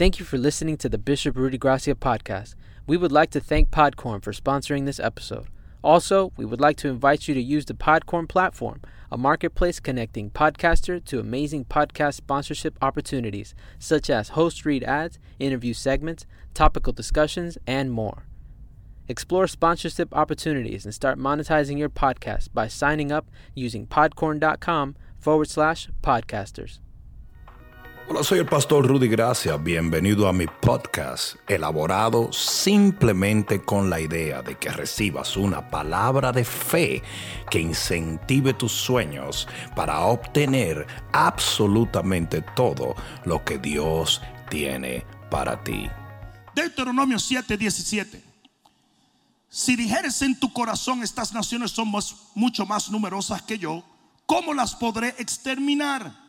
Thank you for listening to the Bishop Rudy Gracia podcast. We would like to thank Podcorn for sponsoring this episode. Also, we would like to invite you to use the Podcorn platform, a marketplace connecting podcaster to amazing podcast sponsorship opportunities, such as host read ads, interview segments, topical discussions, and more. Explore sponsorship opportunities and start monetizing your podcast by signing up using podcorn.com forward slash podcasters. Hola, soy el pastor Rudy Gracia. Bienvenido a mi podcast, elaborado simplemente con la idea de que recibas una palabra de fe que incentive tus sueños para obtener absolutamente todo lo que Dios tiene para ti. Deuteronomio 7:17. Si dijeres en tu corazón, estas naciones son más- mucho más numerosas que yo, ¿cómo las podré exterminar?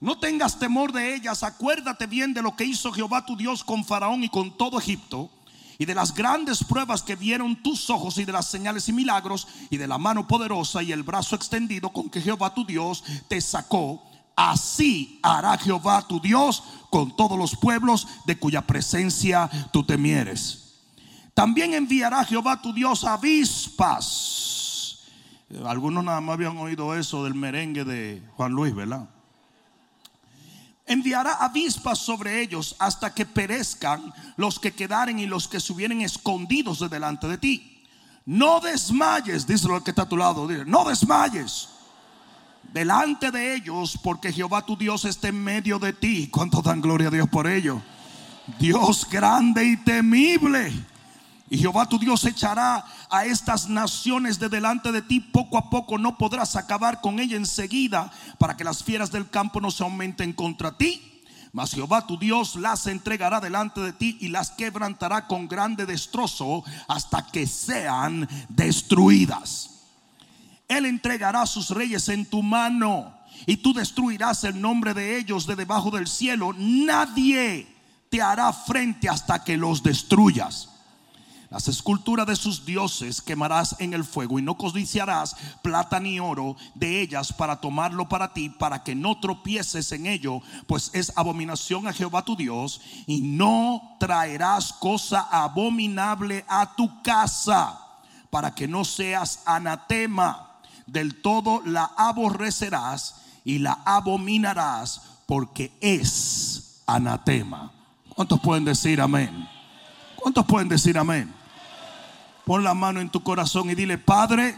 No tengas temor de ellas, acuérdate bien de lo que hizo Jehová tu Dios con Faraón y con todo Egipto, y de las grandes pruebas que vieron tus ojos y de las señales y milagros, y de la mano poderosa y el brazo extendido con que Jehová tu Dios te sacó. Así hará Jehová tu Dios con todos los pueblos de cuya presencia tú temieres. También enviará Jehová tu Dios avispas. Eh, Algunos nada más habían oído eso del merengue de Juan Luis, ¿verdad? Enviará avispas sobre ellos hasta que perezcan los que quedaren y los que subieren escondidos de delante de ti. No desmayes, dice lo que está a tu lado, no desmayes delante de ellos, porque Jehová tu Dios está en medio de ti. ¿Cuánto dan gloria a Dios por ello? Dios grande y temible. Y Jehová tu Dios echará a estas naciones de delante de ti poco a poco. No podrás acabar con ella enseguida para que las fieras del campo no se aumenten contra ti. Mas Jehová tu Dios las entregará delante de ti y las quebrantará con grande destrozo hasta que sean destruidas. Él entregará sus reyes en tu mano y tú destruirás el nombre de ellos de debajo del cielo. Nadie te hará frente hasta que los destruyas. Las esculturas de sus dioses quemarás en el fuego y no codiciarás plata ni oro de ellas para tomarlo para ti, para que no tropieces en ello, pues es abominación a Jehová tu Dios y no traerás cosa abominable a tu casa, para que no seas anatema. Del todo la aborrecerás y la abominarás, porque es anatema. ¿Cuántos pueden decir amén? ¿Cuántos pueden decir amén? Pon la mano en tu corazón y dile, Padre,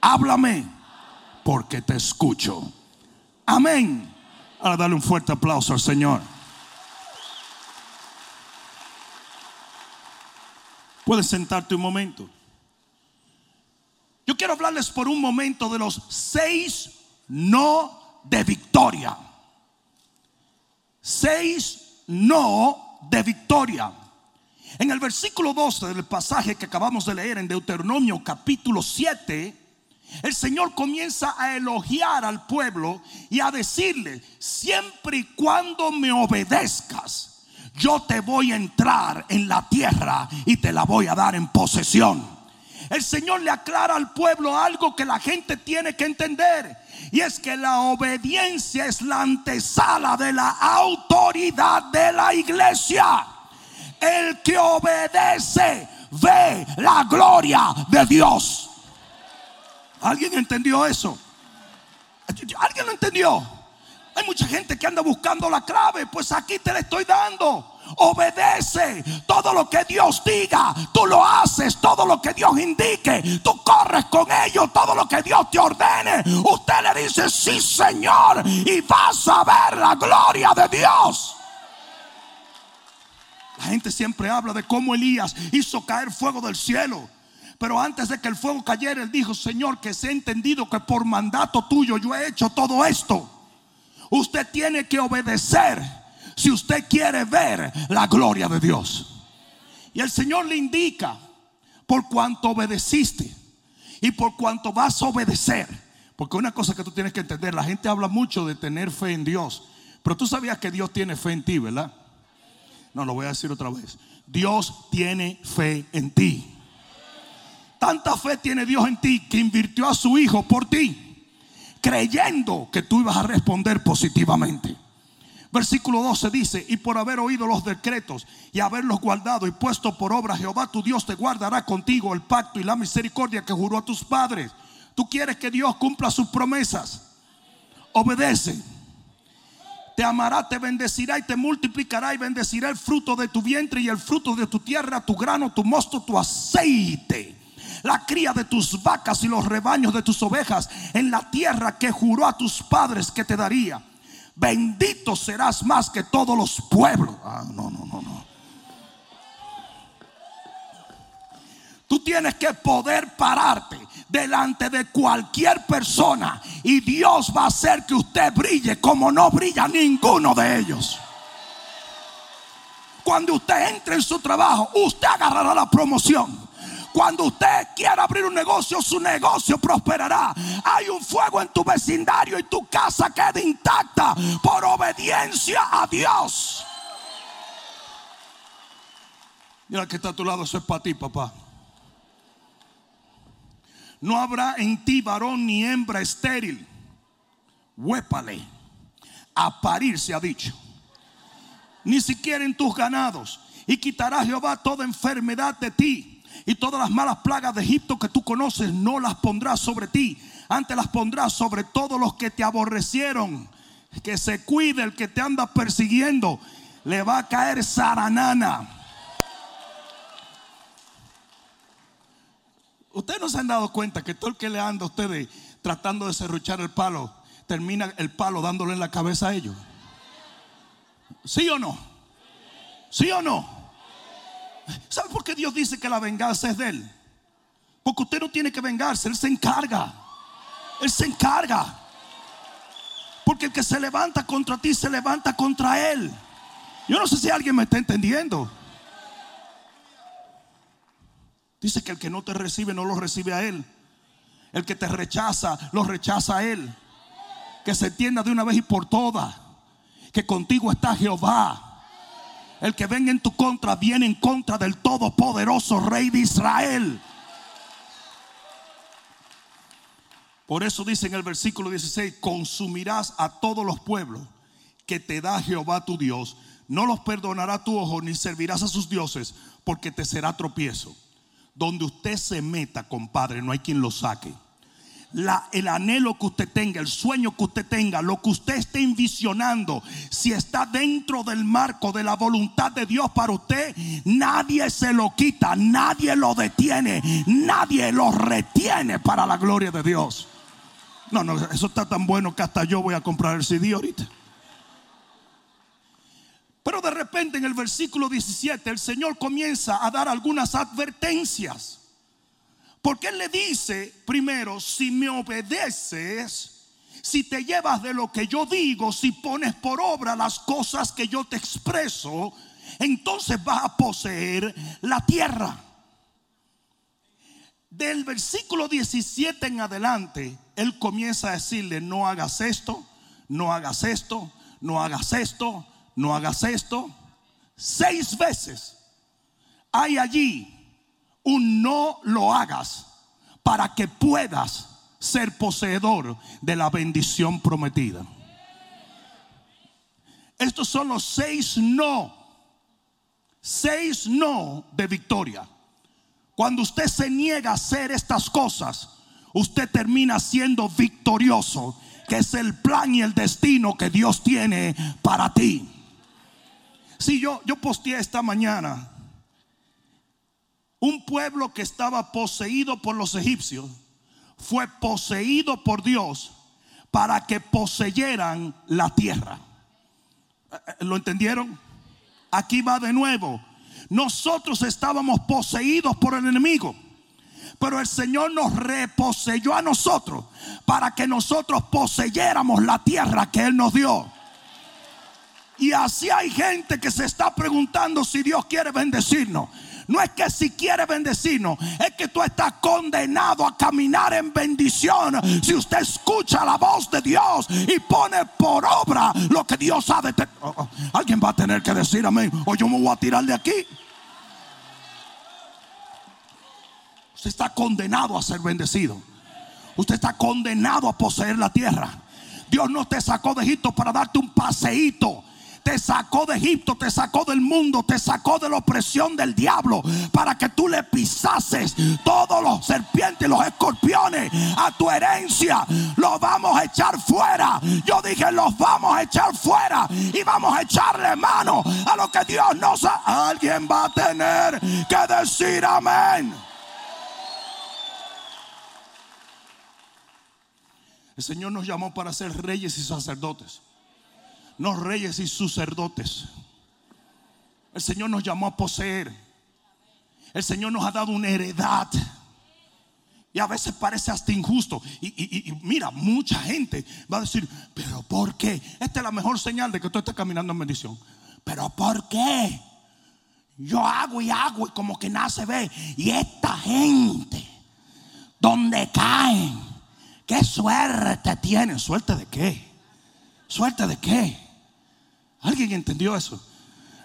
háblame porque te escucho. Amén. Ahora dale un fuerte aplauso al Señor. Puedes sentarte un momento. Yo quiero hablarles por un momento de los seis no de victoria. Seis no de victoria. En el versículo 12 del pasaje que acabamos de leer en Deuteronomio capítulo 7, el Señor comienza a elogiar al pueblo y a decirle, siempre y cuando me obedezcas, yo te voy a entrar en la tierra y te la voy a dar en posesión. El Señor le aclara al pueblo algo que la gente tiene que entender. Y es que la obediencia es la antesala de la autoridad de la iglesia. El que obedece ve la gloria de Dios. ¿Alguien entendió eso? ¿Alguien lo entendió? Hay mucha gente que anda buscando la clave. Pues aquí te la estoy dando. Obedece todo lo que Dios diga. Tú lo haces, todo lo que Dios indique. Tú corres con ello, todo lo que Dios te ordene. Usted le dice, sí Señor, y vas a ver la gloria de Dios. La gente siempre habla de cómo Elías hizo caer fuego del cielo. Pero antes de que el fuego cayera, él dijo, Señor, que se ha entendido que por mandato tuyo yo he hecho todo esto. Usted tiene que obedecer si usted quiere ver la gloria de Dios. Y el Señor le indica, por cuanto obedeciste y por cuanto vas a obedecer. Porque una cosa que tú tienes que entender, la gente habla mucho de tener fe en Dios. Pero tú sabías que Dios tiene fe en ti, ¿verdad? No, lo voy a decir otra vez. Dios tiene fe en ti. Tanta fe tiene Dios en ti que invirtió a su hijo por ti, creyendo que tú ibas a responder positivamente. Versículo 12 dice, y por haber oído los decretos y haberlos guardado y puesto por obra, Jehová tu Dios te guardará contigo el pacto y la misericordia que juró a tus padres. Tú quieres que Dios cumpla sus promesas. Obedece. Te amará, te bendecirá y te multiplicará y bendecirá el fruto de tu vientre y el fruto de tu tierra, tu grano, tu mosto, tu aceite la cría de tus vacas y los rebaños de tus ovejas en la tierra que juró a tus padres que te daría. Bendito serás más que todos los pueblos. Ah, no, no, no, no. Tú tienes que poder pararte delante de cualquier persona y Dios va a hacer que usted brille como no brilla ninguno de ellos. Cuando usted entre en su trabajo, usted agarrará la promoción. Cuando usted quiera abrir un negocio, su negocio prosperará. Hay un fuego en tu vecindario y tu casa queda intacta por obediencia a Dios. Mira que está a tu lado, eso es para ti, papá. No habrá en ti varón ni hembra estéril. Huépale. A parir se ha dicho. Ni siquiera en tus ganados. Y quitará Jehová toda enfermedad de ti y todas las malas plagas de Egipto que tú conoces no las pondrás sobre ti. Antes las pondrás sobre todos los que te aborrecieron. Que se cuide el que te anda persiguiendo. Le va a caer zaranana. Ustedes no se han dado cuenta que todo el que le anda a ustedes tratando de serruchar el palo, termina el palo dándole en la cabeza a ellos. ¿Sí o no? ¿Sí o no? ¿Sabe por qué Dios dice que la venganza es de Él? Porque usted no tiene que vengarse, Él se encarga. Él se encarga. Porque el que se levanta contra ti se levanta contra Él. Yo no sé si alguien me está entendiendo. Dice que el que no te recibe no lo recibe a Él. El que te rechaza, lo rechaza a Él. Que se entienda de una vez y por todas que contigo está Jehová el que venga en tu contra viene en contra del todopoderoso Rey de Israel. Por eso dice en el versículo 16, consumirás a todos los pueblos que te da Jehová tu Dios. No los perdonará tu ojo ni servirás a sus dioses porque te será tropiezo. Donde usted se meta, compadre, no hay quien lo saque el anhelo que usted tenga, el sueño que usted tenga, lo que usted esté envisionando, si está dentro del marco de la voluntad de Dios para usted, nadie se lo quita, nadie lo detiene, nadie lo retiene para la gloria de Dios. No, no, eso está tan bueno que hasta yo voy a comprar el CD ahorita. Pero de repente en el versículo 17 el Señor comienza a dar algunas advertencias. Porque Él le dice primero, si me obedeces, si te llevas de lo que yo digo, si pones por obra las cosas que yo te expreso, entonces vas a poseer la tierra. Del versículo 17 en adelante, Él comienza a decirle, no hagas esto, no hagas esto, no hagas esto, no hagas esto. Seis veces hay allí un no lo hagas para que puedas ser poseedor de la bendición prometida. Estos son los seis no. Seis no de victoria. Cuando usted se niega a hacer estas cosas, usted termina siendo victorioso, que es el plan y el destino que Dios tiene para ti. Si yo, yo posteé esta mañana un pueblo que estaba poseído por los egipcios fue poseído por Dios para que poseyeran la tierra. ¿Lo entendieron? Aquí va de nuevo. Nosotros estábamos poseídos por el enemigo. Pero el Señor nos reposeyó a nosotros para que nosotros poseyéramos la tierra que Él nos dio. Y así hay gente que se está preguntando si Dios quiere bendecirnos. No es que si quiere bendecirnos, es que tú estás condenado a caminar en bendición. Si usted escucha la voz de Dios y pone por obra lo que Dios ha de oh, oh, Alguien va a tener que decir amén. O yo me voy a tirar de aquí. Usted está condenado a ser bendecido. Usted está condenado a poseer la tierra. Dios no te sacó de Egipto para darte un paseíto te sacó de Egipto, te sacó del mundo, te sacó de la opresión del diablo para que tú le pisases todos los serpientes los escorpiones a tu herencia. Los vamos a echar fuera. Yo dije, los vamos a echar fuera y vamos a echarle mano a lo que Dios nos ha. Alguien va a tener que decir amén. El Señor nos llamó para ser reyes y sacerdotes. No reyes y sacerdotes. El Señor nos llamó a poseer. El Señor nos ha dado una heredad. Y a veces parece hasta injusto. Y, mira, mucha gente va a decir, pero ¿por qué? Esta es la mejor señal de que tú estás caminando en bendición. Pero ¿por qué? Yo hago y hago y como que nada se ve. Y esta gente, donde caen, ¿Qué suerte tiene? ¿Suerte de qué? ¿Suerte de qué? ¿Alguien entendió eso?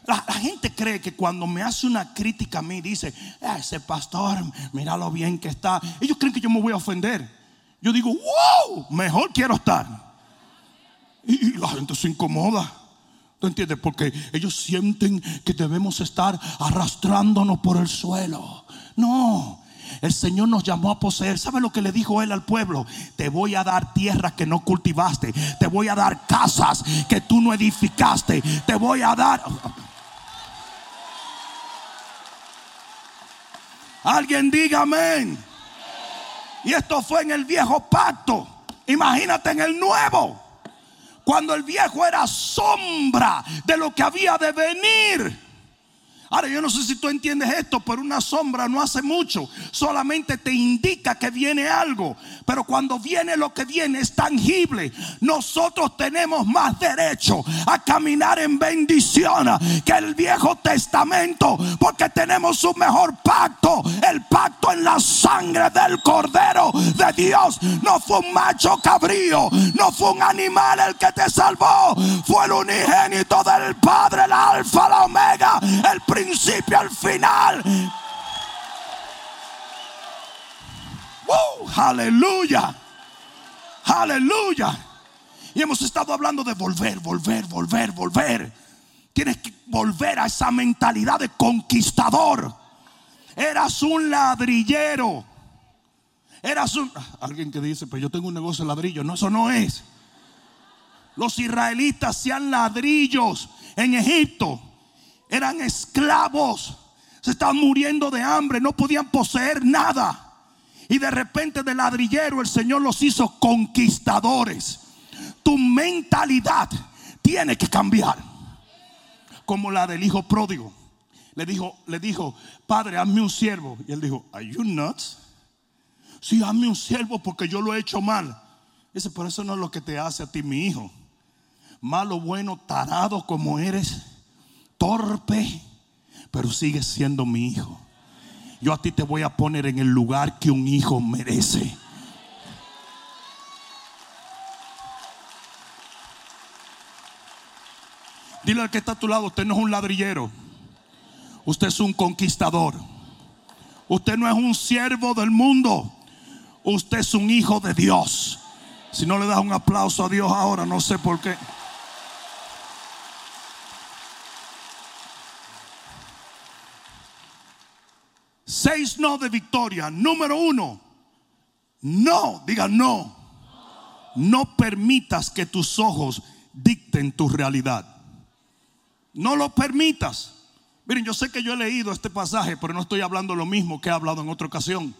La, gente cree que cuando me hace una crítica a mí, dice, ese pastor, mira lo bien que está. Ellos creen que yo me voy a ofender. Yo digo, wow, mejor quiero estar. Y, y la gente se incomoda. ¿Tú entiendes? Porque ellos sienten que debemos estar arrastrándonos por el suelo. No, el Señor nos llamó a poseer. ¿Sabe lo que le dijo él al pueblo? Te voy a dar tierras que no cultivaste. Te voy a dar casas que tú no edificaste. Te voy a dar... Alguien diga amén. Y esto fue en el viejo pacto. Imagínate en el nuevo. Cuando el viejo era sombra de lo que había de venir. Ahora yo no sé si tú entiendes esto, pero una sombra no hace mucho, solamente te indica que viene algo, pero cuando viene lo que viene es tangible. Nosotros tenemos más derecho a caminar en bendición que el Viejo Testamento, porque tenemos un mejor pacto, el pacto en la sangre del Cordero de Dios. No fue un macho cabrío, no fue un animal el que te salvó, fue el unigénito del Padre, el alfa, la omega, el principio al final. aleluya. Aleluya. Y hemos estado hablando de volver, volver, volver, volver. Tienes que volver a esa mentalidad de conquistador. Eras un ladrillero. Eras un... Alguien que dice, pero yo tengo un negocio de ladrillo. No, eso no es. Los israelitas hacían ladrillos en Egipto eran esclavos, se estaban muriendo de hambre, no podían poseer nada. Y de repente de ladrillero el Señor los hizo conquistadores. Tu mentalidad tiene que cambiar. Como la del hijo pródigo. Le dijo, le dijo, padre, hazme un siervo. Y él dijo, ¿Are you nuts? Sí, hazme un siervo porque yo lo he hecho mal. Dice, pero eso no es lo que te hace a ti, mi hijo. Malo, bueno, tarado como eres torpe, pero sigues siendo mi hijo. Yo a ti te voy a poner en el lugar que un hijo merece. Dile al que está a tu lado, usted no es un ladrillero. Usted es un conquistador. Usted no es un siervo del mundo. Usted es un hijo de Dios. Si no le das un aplauso a Dios ahora, no sé por qué. Seis no de victoria. Número uno, no, diga no. No permitas que tus ojos dicten tu realidad. No lo permitas. Miren, yo sé que yo he leído este pasaje, pero no estoy hablando lo mismo que he hablado en otra ocasión.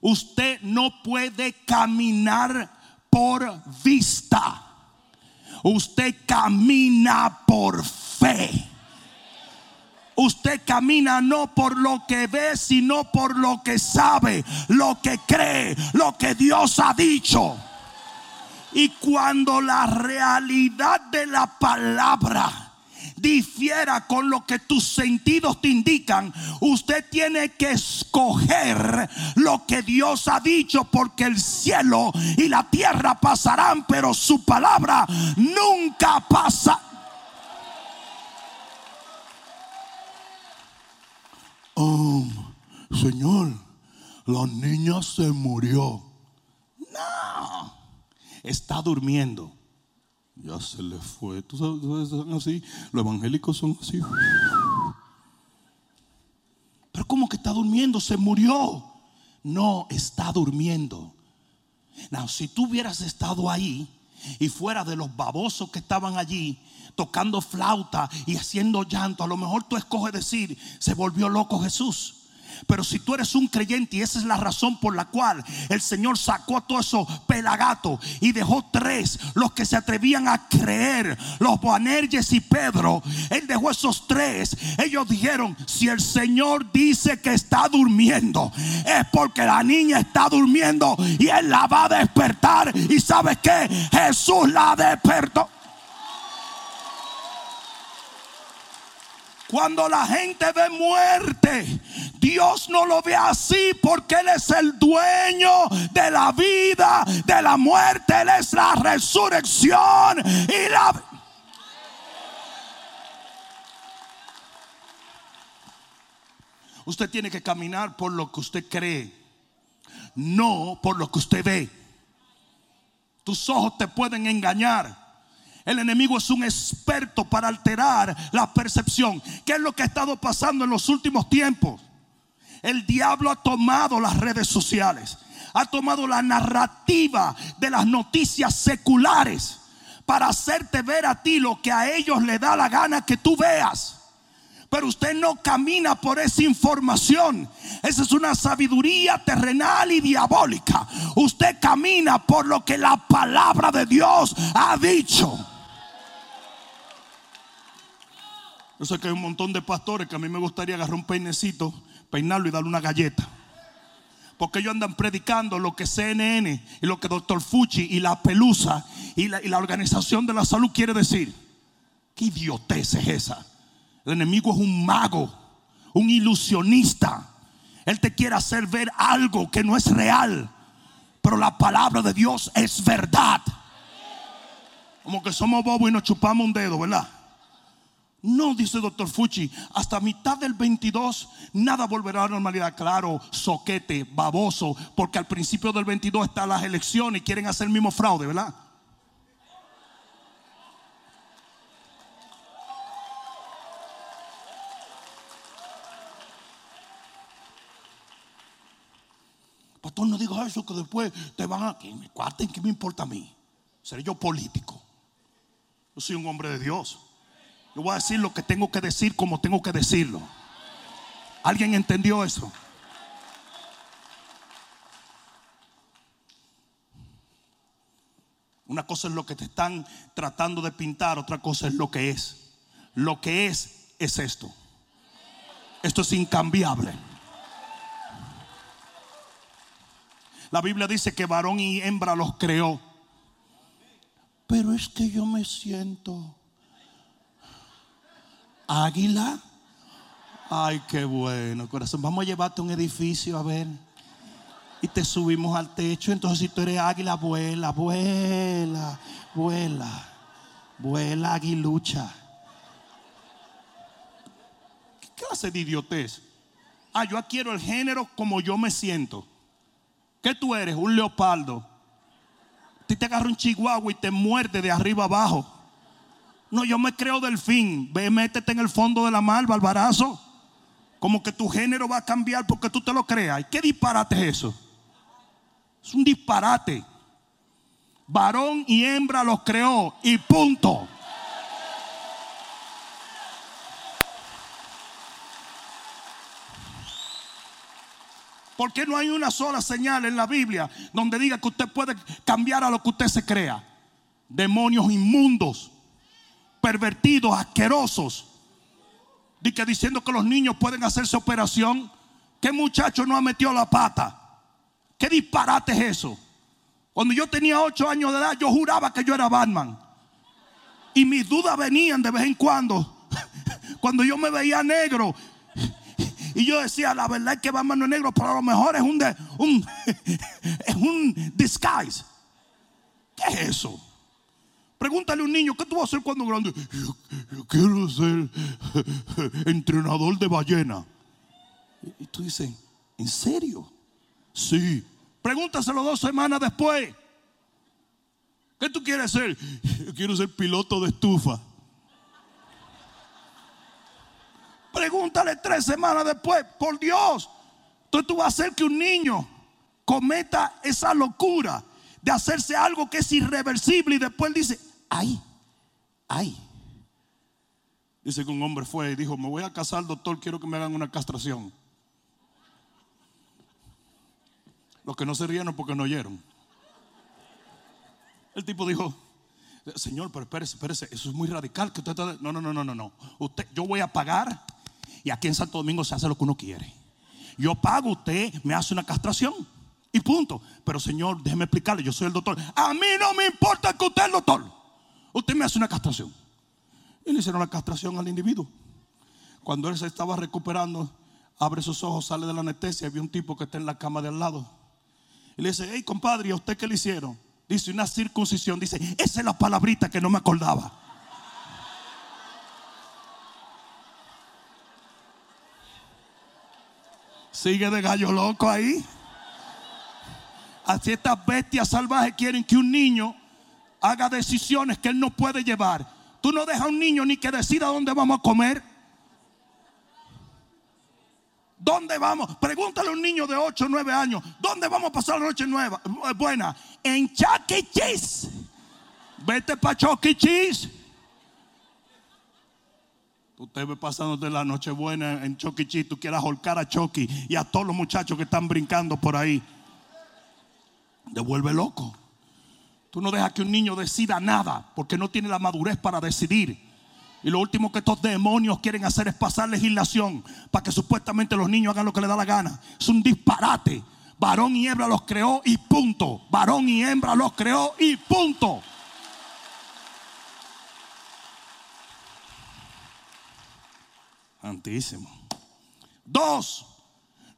Usted no puede caminar por vista. Usted camina por fe. Usted camina no por lo que ve, sino por lo que sabe, lo que cree, lo que Dios ha dicho. Y cuando la realidad de la palabra difiera con lo que tus sentidos te indican, usted tiene que escoger lo que Dios ha dicho, porque el cielo y la tierra pasarán, pero su palabra nunca pasa. Oh, Señor, la niña se murió. No, está durmiendo. Ya se le fue. Tú sabes, son así. Los evangélicos son así. Pero como que está durmiendo, se murió. No está durmiendo. Now, si tú hubieras estado ahí y fuera de los babosos que estaban allí tocando flauta y haciendo llanto, a lo mejor tú escoges decir, se volvió loco Jesús. Pero si tú eres un creyente y esa es la razón por la cual el Señor sacó a todos esos pelagatos y dejó tres, los que se atrevían a creer, los Boanerges y Pedro, Él dejó esos tres. Ellos dijeron, si el Señor dice que está durmiendo, es porque la niña está durmiendo y Él la va a despertar. Y sabes que Jesús la despertó. Cuando la gente ve muerte, Dios no lo ve así porque Él es el dueño de la vida, de la muerte. Él es la resurrección y la... Usted tiene que caminar por lo que usted cree, no por lo que usted ve. Tus ojos te pueden engañar. El enemigo es un experto para alterar la percepción. ¿Qué es lo que ha estado pasando en los últimos tiempos? El diablo ha tomado las redes sociales, ha tomado la narrativa de las noticias seculares para hacerte ver a ti lo que a ellos le da la gana que tú veas. Pero usted no camina por esa información. Esa es una sabiduría terrenal y diabólica. Usted camina por lo que la palabra de Dios ha dicho. Yo sé que hay un montón de pastores que a mí me gustaría agarrar un peinecito, peinarlo y darle una galleta. Porque ellos andan predicando lo que CNN y lo que Doctor Fuchi y la Pelusa y la, y la Organización de la Salud quiere decir. ¿Qué idiotez es esa? El enemigo es un mago, un ilusionista. Él te quiere hacer ver algo que no es real. Pero la palabra de Dios es verdad. Como que somos bobos y nos chupamos un dedo, ¿verdad? No, dice doctor Fuchi, hasta mitad del 22 nada volverá a la normalidad. Claro, soquete, baboso, porque al principio del 22 están las elecciones y quieren hacer el mismo fraude, ¿verdad? Pastor, no digas eso que después te van a... Cuarten, ¿qué me importa a mí? Seré yo político. Yo soy un hombre de Dios. Yo voy a decir lo que tengo que decir como tengo que decirlo. ¿Alguien entendió eso? Una cosa es lo que te están tratando de pintar, otra cosa es lo que es. Lo que es es esto. Esto es incambiable. La Biblia dice que varón y hembra los creó. Pero es que yo me siento águila. Ay, qué bueno, corazón. Vamos a llevarte a un edificio a ver. Y te subimos al techo. Entonces, si tú eres águila, vuela, vuela, vuela, vuela, aguilucha. ¿Qué clase de idiotez? Ah, yo adquiero el género como yo me siento. ¿Qué tú eres? Un leopardo. A te agarra un chihuahua y te muerde de arriba abajo. No, yo me creo delfín. Ve, métete en el fondo de la mar, barbarazo. Como que tu género va a cambiar porque tú te lo creas. ¿Qué disparate es eso? Es un disparate. Varón y hembra los creó y punto. Porque no hay una sola señal en la Biblia donde diga que usted puede cambiar a lo que usted se crea. Demonios inmundos, pervertidos, asquerosos. que diciendo que los niños pueden hacerse operación. ¿Qué muchacho no ha metido la pata? ¿Qué disparate es eso? Cuando yo tenía ocho años de edad, yo juraba que yo era Batman. Y mis dudas venían de vez en cuando. Cuando yo me veía negro y yo decía, la verdad es que Batman no es negro, pero a lo mejor es un, un, es un disguise. ¿Qué es eso? Pregúntale a un niño, ¿qué tú vas a hacer cuando grande? Yo, yo quiero ser entrenador de ballena. Y tú dices, ¿en serio? Sí. Pregúntaselo dos semanas después. ¿Qué tú quieres ser? Yo quiero ser piloto de estufa. Pregúntale tres semanas después, por Dios. Entonces tú vas a hacer que un niño cometa esa locura de hacerse algo que es irreversible y después dice, ay, ay. Dice que un hombre fue y dijo, me voy a casar, doctor, quiero que me hagan una castración. Los que no se rieron porque no oyeron. El tipo dijo, Señor, pero espérese, espérese, eso es muy radical que usted. No, no, no, no, no, no. Usted, yo voy a pagar y aquí en Santo Domingo se hace lo que uno quiere. Yo pago, usted me hace una castración. Y punto. Pero Señor, déjeme explicarle, yo soy el doctor. A mí no me importa que usted es el doctor. Usted me hace una castración. Y le hicieron la castración al individuo. Cuando él se estaba recuperando, abre sus ojos, sale de la anestesia y ve un tipo que está en la cama de al lado. Y le dice, hey compadre, ¿a usted qué le hicieron? Dice una circuncisión. Dice, esa es la palabrita que no me acordaba. Sigue de gallo loco ahí. Así estas bestias salvajes quieren que un niño haga decisiones que él no puede llevar. Tú no dejas a un niño ni que decida dónde vamos a comer. ¿Dónde vamos? Pregúntale a un niño de 8 o 9 años. ¿Dónde vamos a pasar la noche nueva? Buena. En Chuck E. Cheese. Vete para Chuck E. Cheese. Usted ve pasándote la noche buena en Chucky Cheese, tú quieras holcar a Chucky y a todos los muchachos que están brincando por ahí. Devuelve loco. Tú no dejas que un niño decida nada porque no tiene la madurez para decidir. Y lo último que estos demonios quieren hacer es pasar legislación para que supuestamente los niños hagan lo que les da la gana. Es un disparate. Varón y hembra los creó y punto. Varón y hembra los creó y punto. Santísimo. Dos,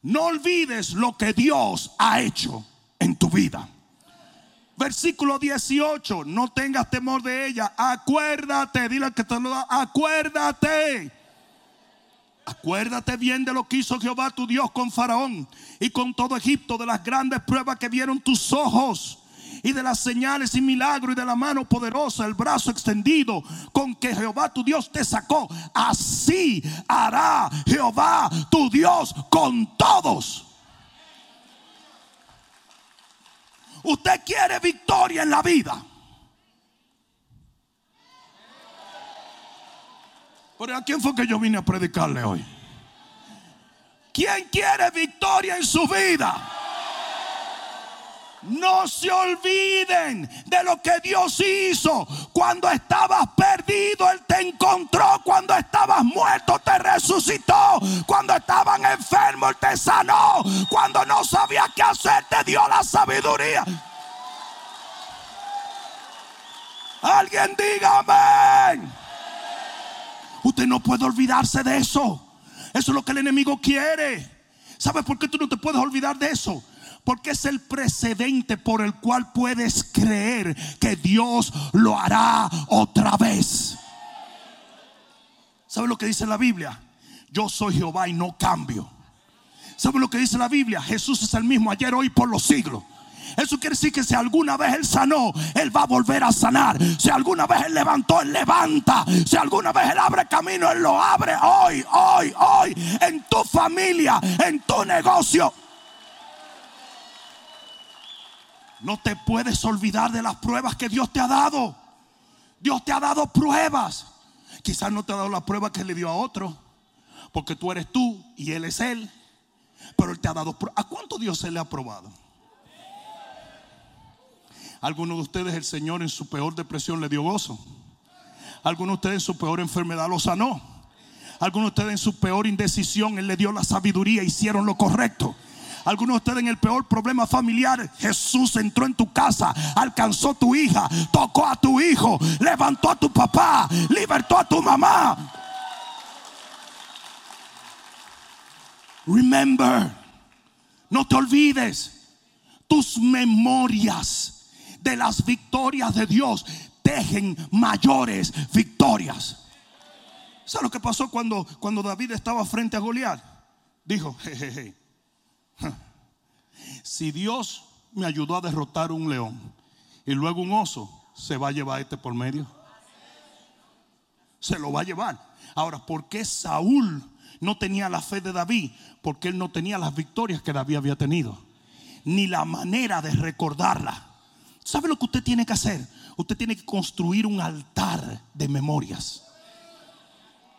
no olvides lo que Dios ha hecho en tu vida. Versículo 18, no tengas temor de ella. Acuérdate, dile que te lo da, acuérdate. Acuérdate bien de lo que hizo Jehová tu Dios con Faraón y con todo Egipto, de las grandes pruebas que vieron tus ojos y de las señales y milagros y de la mano poderosa, el brazo extendido con que Jehová tu Dios te sacó. Así hará Jehová tu Dios con todos. Usted quiere victoria en la vida. Pero ¿a quién fue que yo vine a predicarle hoy? ¿Quién quiere victoria en su vida? No se olviden de lo que Dios hizo. Cuando estabas perdido, Él te encontró. Cuando estabas muerto, te resucitó. Cuando estaban enfermos, Él te sanó. Cuando no sabías qué hacer, te dio la sabiduría. Alguien diga amén. Usted no puede olvidarse de eso. Eso es lo que el enemigo quiere. ¿Sabes por qué tú no te puedes olvidar de eso? Porque es el precedente por el cual puedes creer que Dios lo hará otra vez. ¿Sabe lo que dice la Biblia? Yo soy Jehová y no cambio. ¿Sabe lo que dice la Biblia? Jesús es el mismo ayer, hoy, por los siglos. Eso quiere decir que si alguna vez Él sanó, Él va a volver a sanar. Si alguna vez Él levantó, Él levanta. Si alguna vez Él abre camino, Él lo abre hoy, hoy, hoy. En tu familia, en tu negocio. No te puedes olvidar de las pruebas que Dios te ha dado. Dios te ha dado pruebas. Quizás no te ha dado la prueba que le dio a otro. Porque tú eres tú y Él es Él. Pero Él te ha dado pruebas. ¿A cuánto Dios se le ha probado? Algunos de ustedes el Señor en su peor depresión le dio gozo. Algunos de ustedes en su peor enfermedad lo sanó. Algunos de ustedes en su peor indecisión Él le dio la sabiduría, hicieron lo correcto. Algunos de ustedes en el peor problema familiar, Jesús entró en tu casa, alcanzó a tu hija, tocó a tu hijo, levantó a tu papá, libertó a tu mamá. Remember, no te olvides, tus memorias de las victorias de Dios tejen mayores victorias. ¿Sabes lo que pasó cuando, cuando David estaba frente a Goliat? Dijo, jejeje. Si Dios me ayudó a derrotar un león y luego un oso, se va a llevar este por medio. Se lo va a llevar. Ahora, ¿por qué Saúl no tenía la fe de David? Porque él no tenía las victorias que David había tenido. Ni la manera de recordarla. ¿Sabe lo que usted tiene que hacer? Usted tiene que construir un altar de memorias.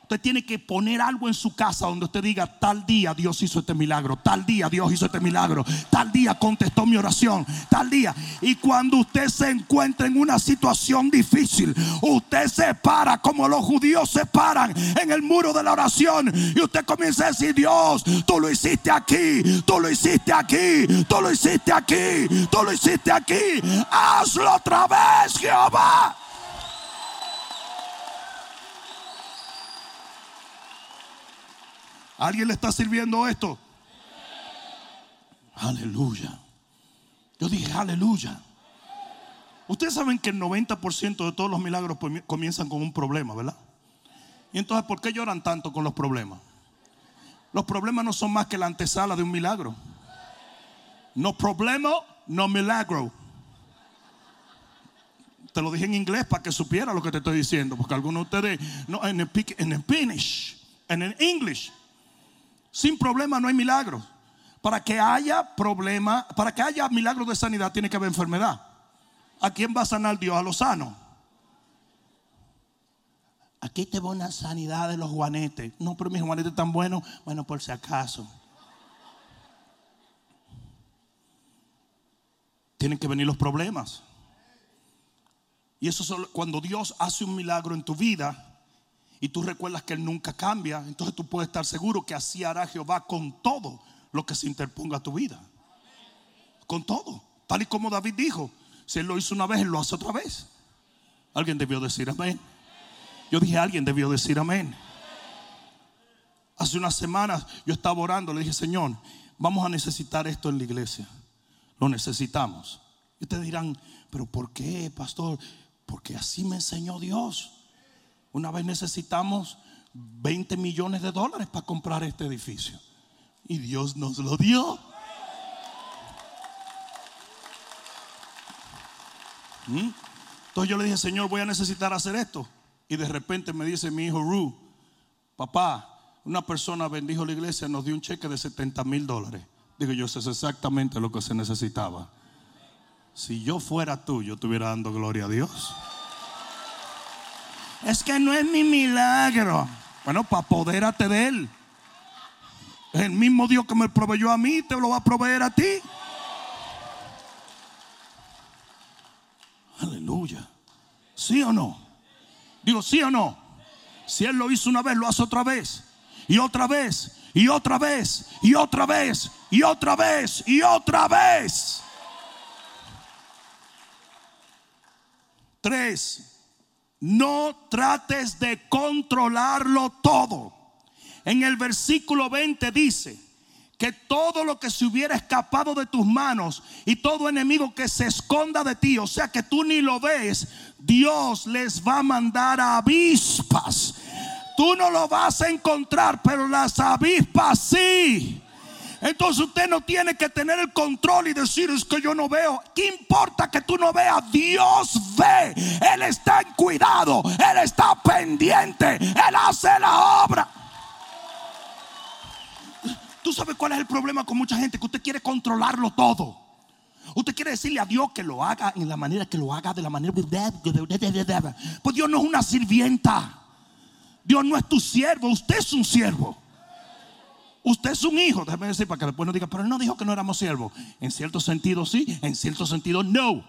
Usted tiene que poner algo en su casa donde usted diga, tal día Dios hizo este milagro, tal día Dios hizo este milagro, tal día contestó mi oración, tal día. Y cuando usted se encuentra en una situación difícil, usted se para como los judíos se paran en el muro de la oración y usted comienza a decir, Dios, tú lo hiciste aquí, tú lo hiciste aquí, tú lo hiciste aquí, tú lo hiciste aquí, hazlo otra vez, Jehová. ¿Alguien le está sirviendo esto? Aleluya. Yo dije, aleluya. Ustedes saben que el 90% de todos los milagros comienzan con un problema, ¿verdad? Y entonces, ¿por qué lloran tanto con los problemas? Los problemas no son más que la antesala de un milagro. No problema, no milagro. Te lo dije en inglés para que supiera lo que te estoy diciendo, porque algunos de ustedes, no, en el, en en el English, sin problema no hay milagros. Para que haya problema, para que haya milagros de sanidad tiene que haber enfermedad. ¿A quién va a sanar Dios? A los sanos. Aquí te va una sanidad de los juanetes. No, pero mis juanetes están buenos. Bueno, por si acaso. Tienen que venir los problemas. Y eso solo, cuando Dios hace un milagro en tu vida, y tú recuerdas que Él nunca cambia, entonces tú puedes estar seguro que así hará Jehová con todo lo que se interponga a tu vida. Con todo. Tal y como David dijo, si Él lo hizo una vez, Él lo hace otra vez. Alguien debió decir amén. Yo dije, alguien debió decir amén. Hace unas semanas yo estaba orando, le dije, Señor, vamos a necesitar esto en la iglesia. Lo necesitamos. Y ustedes dirán, pero ¿por qué, pastor? Porque así me enseñó Dios. Una vez necesitamos 20 millones de dólares para comprar este edificio. Y Dios nos lo dio. ¿Mm? Entonces yo le dije, Señor, voy a necesitar hacer esto. Y de repente me dice mi hijo Ru, papá, una persona bendijo la iglesia, nos dio un cheque de 70 mil dólares. Digo, yo sé exactamente lo que se necesitaba. Si yo fuera tú, yo estuviera dando gloria a Dios. Es que no es mi milagro. Bueno, para apodérate de él. El mismo Dios que me proveyó a mí te lo va a proveer a ti. Aleluya. ¿Sí o no? Digo, ¿sí o no? Si Él lo hizo una vez, lo hace otra vez. Y otra vez. Y otra vez. Y otra vez. Y otra vez. Y otra vez. Tres. No trates de controlarlo todo. En el versículo 20 dice que todo lo que se hubiera escapado de tus manos y todo enemigo que se esconda de ti, o sea que tú ni lo ves, Dios les va a mandar avispas. Tú no lo vas a encontrar, pero las avispas sí. Entonces usted no tiene que tener el control y decir es que yo no veo. ¿Qué importa que tú no veas? Dios ve. Él está en cuidado. Él está pendiente. Él hace la obra. ¿Tú sabes cuál es el problema con mucha gente? Que usted quiere controlarlo todo. Usted quiere decirle a Dios que lo haga en la manera que lo haga, de la manera. Pues Dios no es una sirvienta. Dios no es tu siervo. Usted es un siervo. Usted es un hijo, déjeme decir para que después no diga, pero él no dijo que no éramos siervos. En cierto sentido sí, en cierto sentido no.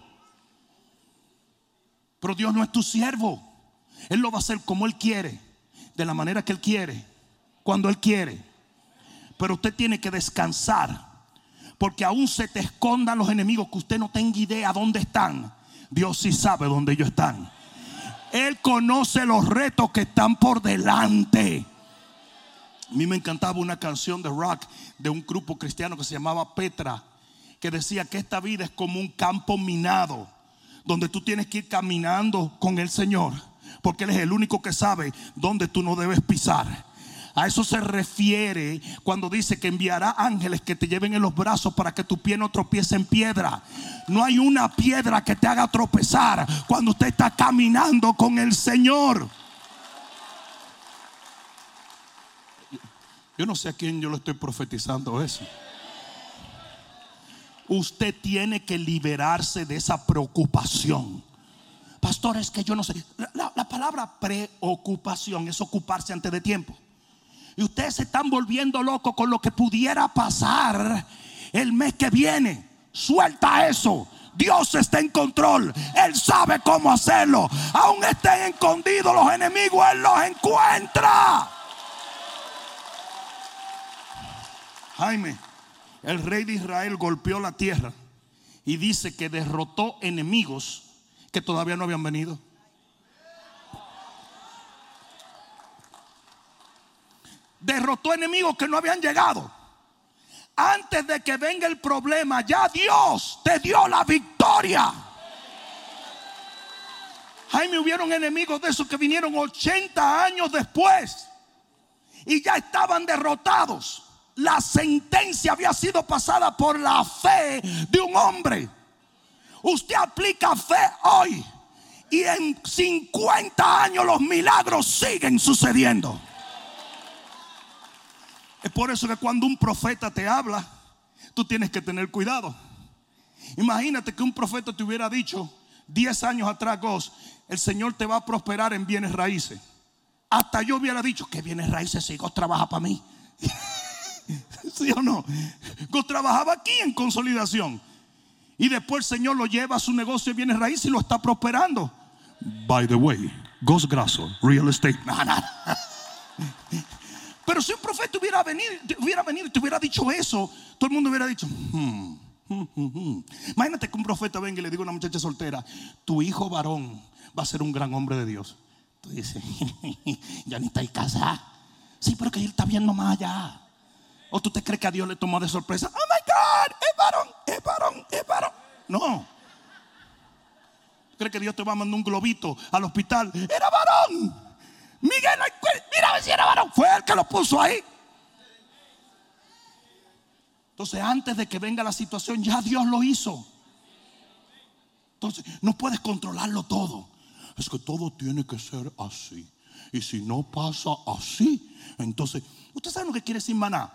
Pero Dios no es tu siervo. Él lo va a hacer como Él quiere, de la manera que Él quiere, cuando Él quiere. Pero usted tiene que descansar, porque aún se te escondan los enemigos que usted no tenga idea dónde están. Dios sí sabe dónde ellos están. Él conoce los retos que están por delante. A mí me encantaba una canción de rock de un grupo cristiano que se llamaba Petra, que decía que esta vida es como un campo minado, donde tú tienes que ir caminando con el Señor, porque Él es el único que sabe dónde tú no debes pisar. A eso se refiere cuando dice que enviará ángeles que te lleven en los brazos para que tu pie no tropiece en piedra. No hay una piedra que te haga tropezar cuando usted está caminando con el Señor. Yo no sé a quién yo le estoy profetizando eso. Usted tiene que liberarse de esa preocupación. Pastor, es que yo no sé. La, la palabra preocupación es ocuparse antes de tiempo. Y ustedes se están volviendo locos con lo que pudiera pasar el mes que viene. Suelta eso. Dios está en control. Él sabe cómo hacerlo. Aún estén escondidos los enemigos, Él los encuentra. Jaime, el rey de Israel golpeó la tierra y dice que derrotó enemigos que todavía no habían venido. Derrotó enemigos que no habían llegado. Antes de que venga el problema, ya Dios te dio la victoria. Jaime, hubieron enemigos de esos que vinieron 80 años después y ya estaban derrotados. La sentencia había sido pasada por la fe de un hombre. Usted aplica fe hoy y en 50 años los milagros siguen sucediendo. Es por eso que cuando un profeta te habla, tú tienes que tener cuidado. Imagínate que un profeta te hubiera dicho 10 años atrás, Gos, el Señor te va a prosperar en bienes raíces. Hasta yo hubiera dicho que bienes raíces si Gos trabaja para mí. ¿Sí o no? Gos trabajaba aquí en consolidación. Y después el Señor lo lleva a su negocio de bienes raíces y lo está prosperando. By the way, Gos Graso, Real Estate. Pero si un profeta hubiera venido, hubiera y te hubiera dicho eso, todo el mundo hubiera dicho, hmm, hmm, hmm, imagínate que un profeta venga y le diga a una muchacha soltera, tu hijo varón va a ser un gran hombre de Dios. Tú dices, ya ni está casada. Sí, pero que él está viendo más allá. ¿O tú te crees que a Dios le tomó de sorpresa? Oh my God, es varón, es varón, es varón. No. ¿Crees que Dios te va a mandar un globito al hospital? Era varón. Miguel, mira si era varón. Fue él que lo puso ahí. Entonces, antes de que venga la situación, ya Dios lo hizo. Entonces, no puedes controlarlo todo. Es que todo tiene que ser así. Y si no pasa así, entonces, ¿usted sabe lo que quiere decir maná?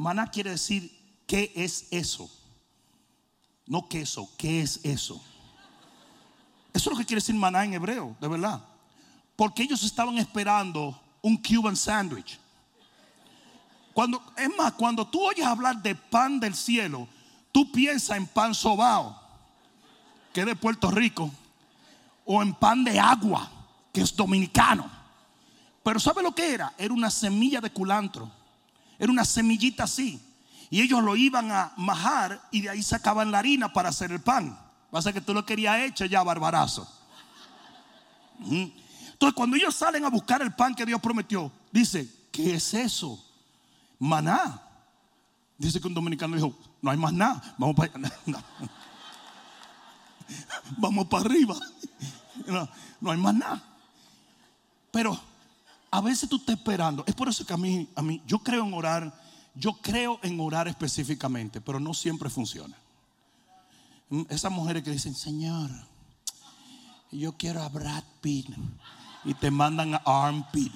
Maná quiere decir, ¿qué es eso? No queso, ¿qué es eso? Eso es lo que quiere decir maná en hebreo, de verdad. Porque ellos estaban esperando un Cuban sandwich. Cuando, es más, cuando tú oyes hablar de pan del cielo, tú piensas en pan sobao, que es de Puerto Rico, o en pan de agua, que es dominicano. Pero ¿sabe lo que era? Era una semilla de culantro. Era una semillita así. Y ellos lo iban a majar y de ahí sacaban la harina para hacer el pan. Va a ser que tú lo querías hecho ya, barbarazo. Entonces, cuando ellos salen a buscar el pan que Dios prometió, dice, ¿qué es eso? Maná. Dice que un dominicano dijo, no hay más nada, vamos para vamos para arriba. No, no, hay más nada. Pero a veces tú estás esperando. Es por eso que a mí, a mí, yo creo en orar, yo creo en orar específicamente, pero no siempre funciona. Esas mujeres que dicen, Señor, yo quiero a Brad Pitt y te mandan a armpit.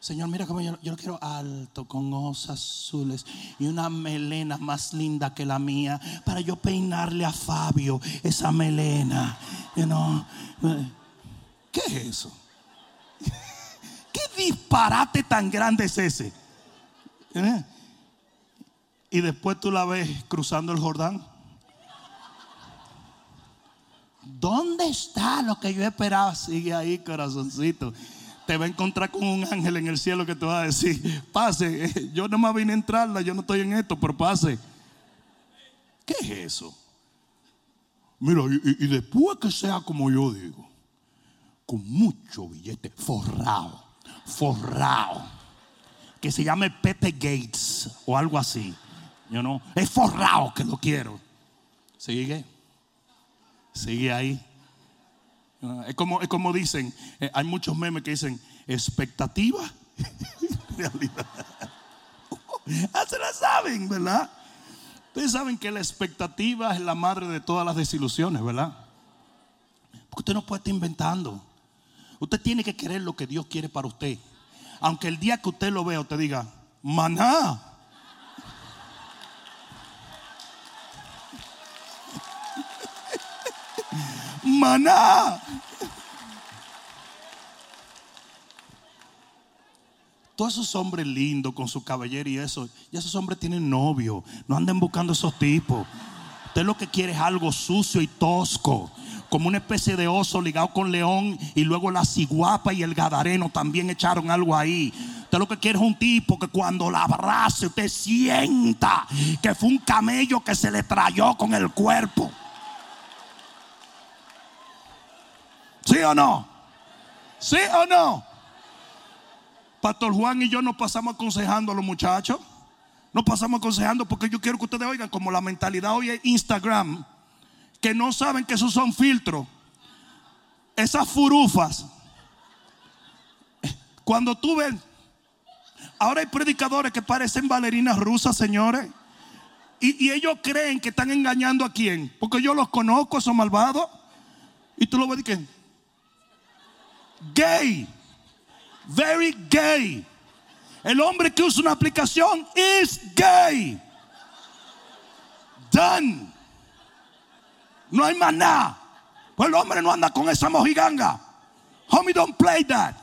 Señor, mira cómo yo, yo, lo quiero alto, con ojos azules y una melena más linda que la mía para yo peinarle a Fabio esa melena. ¿Qué es eso? ¿Qué disparate tan grande es ese? ¿Eh? Y después tú la ves cruzando el Jordán. ¿Dónde está lo que yo esperaba? Sigue ahí, corazoncito. Te va a encontrar con un ángel en el cielo que te va a decir, pase, yo no me vine a entrarla, yo no estoy en esto, pero pase. ¿Qué es eso? Mira, y, y después que sea como yo digo, con mucho billete, forrado, forrado, que se llame Pepe Gates o algo así. You know? Es forrado que lo quiero. Sigue. Sigue ahí. Es como, es como dicen, eh, hay muchos memes que dicen, expectativa, realidad. Ah, la saben, ¿verdad? Ustedes saben que la expectativa es la madre de todas las desilusiones, ¿verdad? Porque usted no puede estar inventando. Usted tiene que querer lo que Dios quiere para usted. Aunque el día que usted lo vea, usted diga, maná. Maná. Todos esos hombres lindos con su cabellera y eso, y esos hombres tienen novio. No anden buscando esos tipos. Usted lo que quiere es algo sucio y tosco. Como una especie de oso ligado con león. Y luego la ciguapa y el gadareno también echaron algo ahí. Usted lo que quiere es un tipo que cuando la abrace usted sienta que fue un camello que se le trayó con el cuerpo. ¿Sí o no? ¿Sí o no? Pastor Juan y yo nos pasamos aconsejando a los muchachos. Nos pasamos aconsejando porque yo quiero que ustedes oigan como la mentalidad hoy es Instagram, que no saben que esos son filtros. Esas furufas. Cuando tú ves, ahora hay predicadores que parecen bailarinas rusas, señores. Y, ellos creen que están engañando a quién. Porque yo los conozco, esos malvados. Y tú lo ves y que gay. Very gay. El hombre que usa una aplicación es gay. Done. No hay más nada. Pues el hombre no anda con esa mojiganga. Homie, don't play that.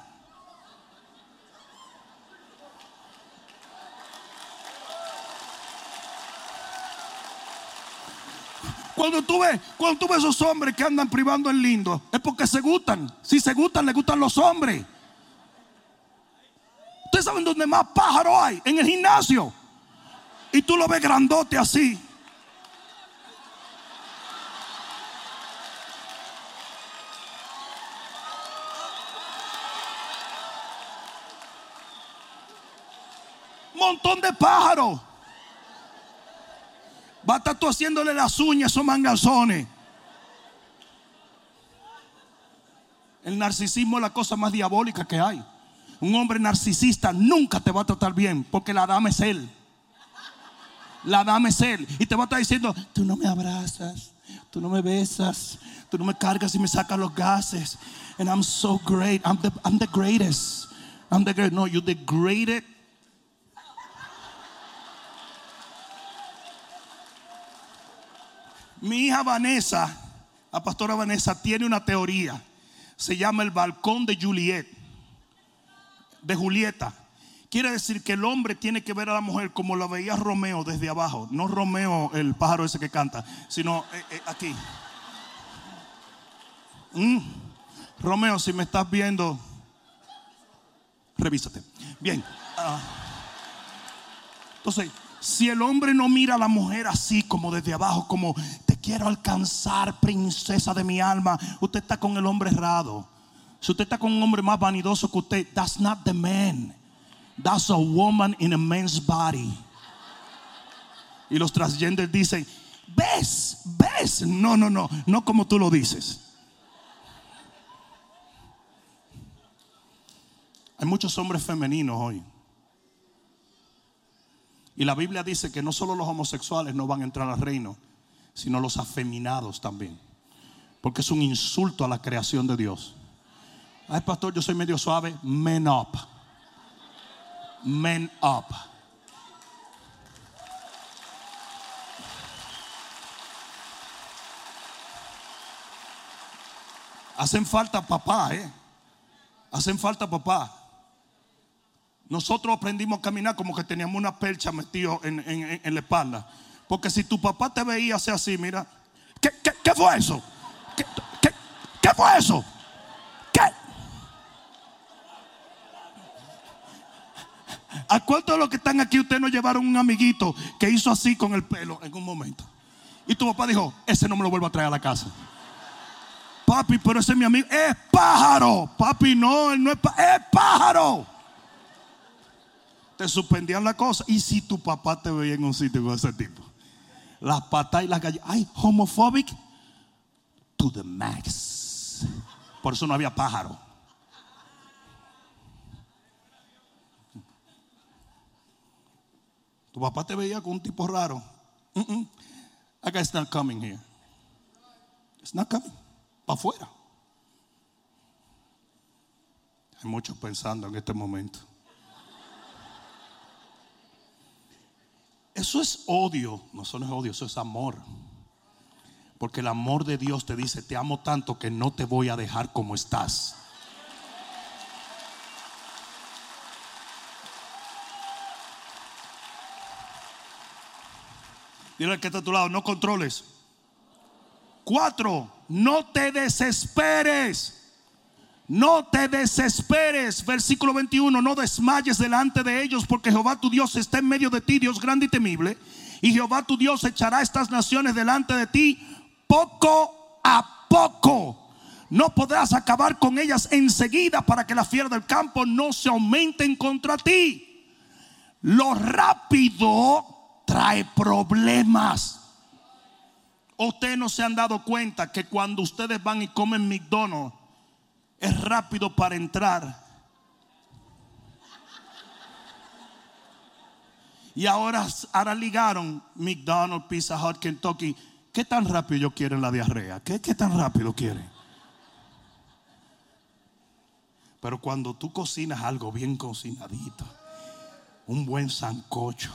Cuando tú ves, cuando tú ves esos hombres que andan privando el lindo, es porque se gustan. Si se gustan, les gustan los hombres. Ustedes saben dónde más pájaros hay, en el gimnasio. Y tú lo ves grandote así. Montón de pájaros. Va a estar tú haciéndole las uñas a esos mangazones. El narcisismo es la cosa más diabólica que hay. Un hombre narcisista nunca te va a tratar bien porque la dama es él. La dama es él. Y te va a estar diciendo, tú no me abrazas, tú no me besas, tú no me cargas y me sacas los gases. And I'm so great. I'm the, I'm the greatest. I'm the great. No, you're the greatest. Mi hija Vanessa, la pastora Vanessa, tiene una teoría. Se llama el balcón de Juliet de Julieta. Quiere decir que el hombre tiene que ver a la mujer como la veía Romeo desde abajo. No Romeo, el pájaro ese que canta, sino eh, eh, aquí. Mm. Romeo, si me estás viendo, revísate. Bien. Ah. entonces, si el hombre no mira a la mujer así como desde abajo, como quiero alcanzar, princesa de mi alma, usted está con el hombre errado. Si usted está con un hombre más vanidoso que usted, that's not the man. That's a woman in a man's body. Y los transgenders dicen, ves, ves. No, no, no, no como tú lo dices. Hay muchos hombres femeninos hoy. Y la Biblia dice que no solo los homosexuales no van a entrar al reino, sino los afeminados también. Porque es un insulto a la creación de Dios. Ay, pastor, yo soy medio suave. Men up. Men up. Hacen falta papá, ¿eh? Hacen falta papá. Nosotros aprendimos a caminar como que teníamos una percha metido en, en, la espalda. Porque si tu papá te veía hacer así, mira, ¿qué, qué, fue eso? ¿Qué, qué, qué fue eso? ¿A cuántos de los que están aquí ustedes no llevaron un amiguito que hizo así con el pelo en un momento? Y tu papá dijo, ese no me lo vuelvo a traer a la casa. Papi, pero ese es mi amigo. Es pájaro. Papi, no, él no es pájaro. Es pájaro. Te suspendían la cosa. Y si tu papá te veía en un sitio con ese tipo las patas y las galletas. Ay, homophobic to the max. Por eso no había pájaro. Tu papá te veía con un tipo raro. Mm -mm. That not coming here. It's not coming. Para afuera. Hay muchos pensando en este momento. Eso es odio. No, eso no es odio, eso es amor. Porque el amor de Dios te dice, te amo tanto que no te voy a dejar como estás. Dile al que está a tu lado, no controles. Cuatro, no te desesperes. No te desesperes. Versículo 21, no desmayes delante de ellos porque Jehová tu Dios está en medio de ti, Dios grande y temible. Y Jehová tu Dios echará estas naciones delante de ti poco a poco. No podrás acabar con ellas enseguida para que la fiera del campo no se aumenten contra ti. Lo rápido trae problemas. Ustedes no se han dado cuenta que cuando ustedes van y comen McDonald's, es rápido para entrar. Y ahora, ahora ligaron McDonald's, Pizza Hut, Kentucky. ¿Qué tan rápido quieren la diarrea? ¿Qué, qué tan rápido quieren? Pero cuando tú cocinas algo bien cocinadito, un buen sancocho,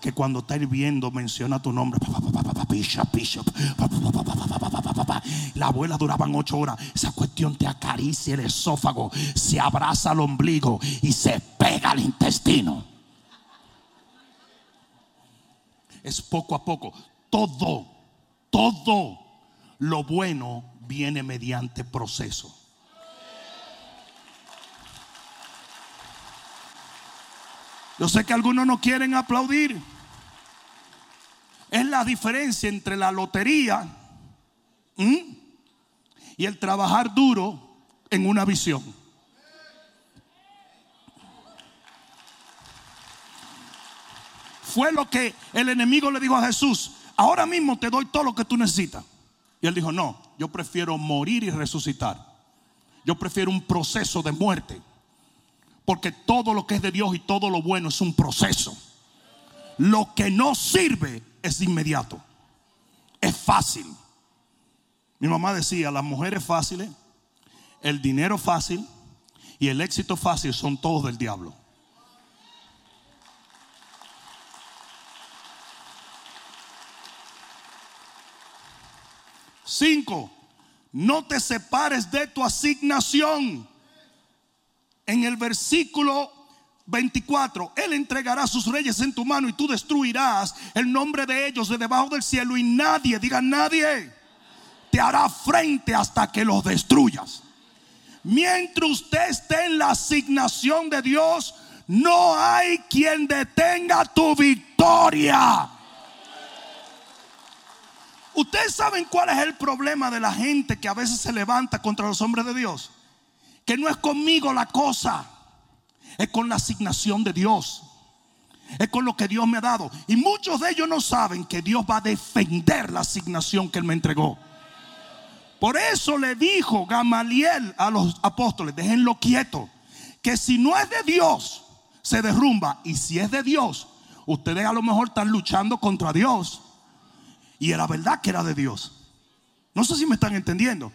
que cuando está hirviendo menciona tu nombre, la abuela duraban ocho horas. Esa cuestión te acaricia el esófago, se abraza al ombligo y se pega al intestino. Es poco a poco. Todo, todo lo bueno viene mediante proceso. Yo sé que algunos no quieren aplaudir. Es la diferencia entre la lotería y el trabajar duro en una visión. Fue lo que el enemigo le dijo a Jesús. Ahora mismo te doy todo lo que tú necesitas. Y él dijo, no, yo prefiero morir y resucitar. Yo prefiero un proceso de muerte. Porque todo lo que es de Dios y todo lo bueno es un proceso. Lo que no sirve es inmediato. Es fácil. Mi mamá decía, las mujeres fáciles, el dinero fácil y el éxito fácil son todos del diablo. Cinco, no te separes de tu asignación. En el versículo 24, Él entregará sus reyes en tu mano y tú destruirás el nombre de ellos de debajo del cielo y nadie, diga nadie, te hará frente hasta que los destruyas. Mientras usted esté en la asignación de Dios, no hay quien detenga tu victoria. Ustedes saben cuál es el problema de la gente que a veces se levanta contra los hombres de Dios. Que no es conmigo la cosa, es con la asignación de Dios. Es con lo que Dios me ha dado. Y muchos de ellos no saben que Dios va a defender la asignación que Él me entregó. Por eso le dijo Gamaliel a los apóstoles, déjenlo quieto, que si no es de Dios, se derrumba. Y si es de Dios, ustedes a lo mejor están luchando contra Dios. Y era verdad que era de Dios. No sé si me están entendiendo.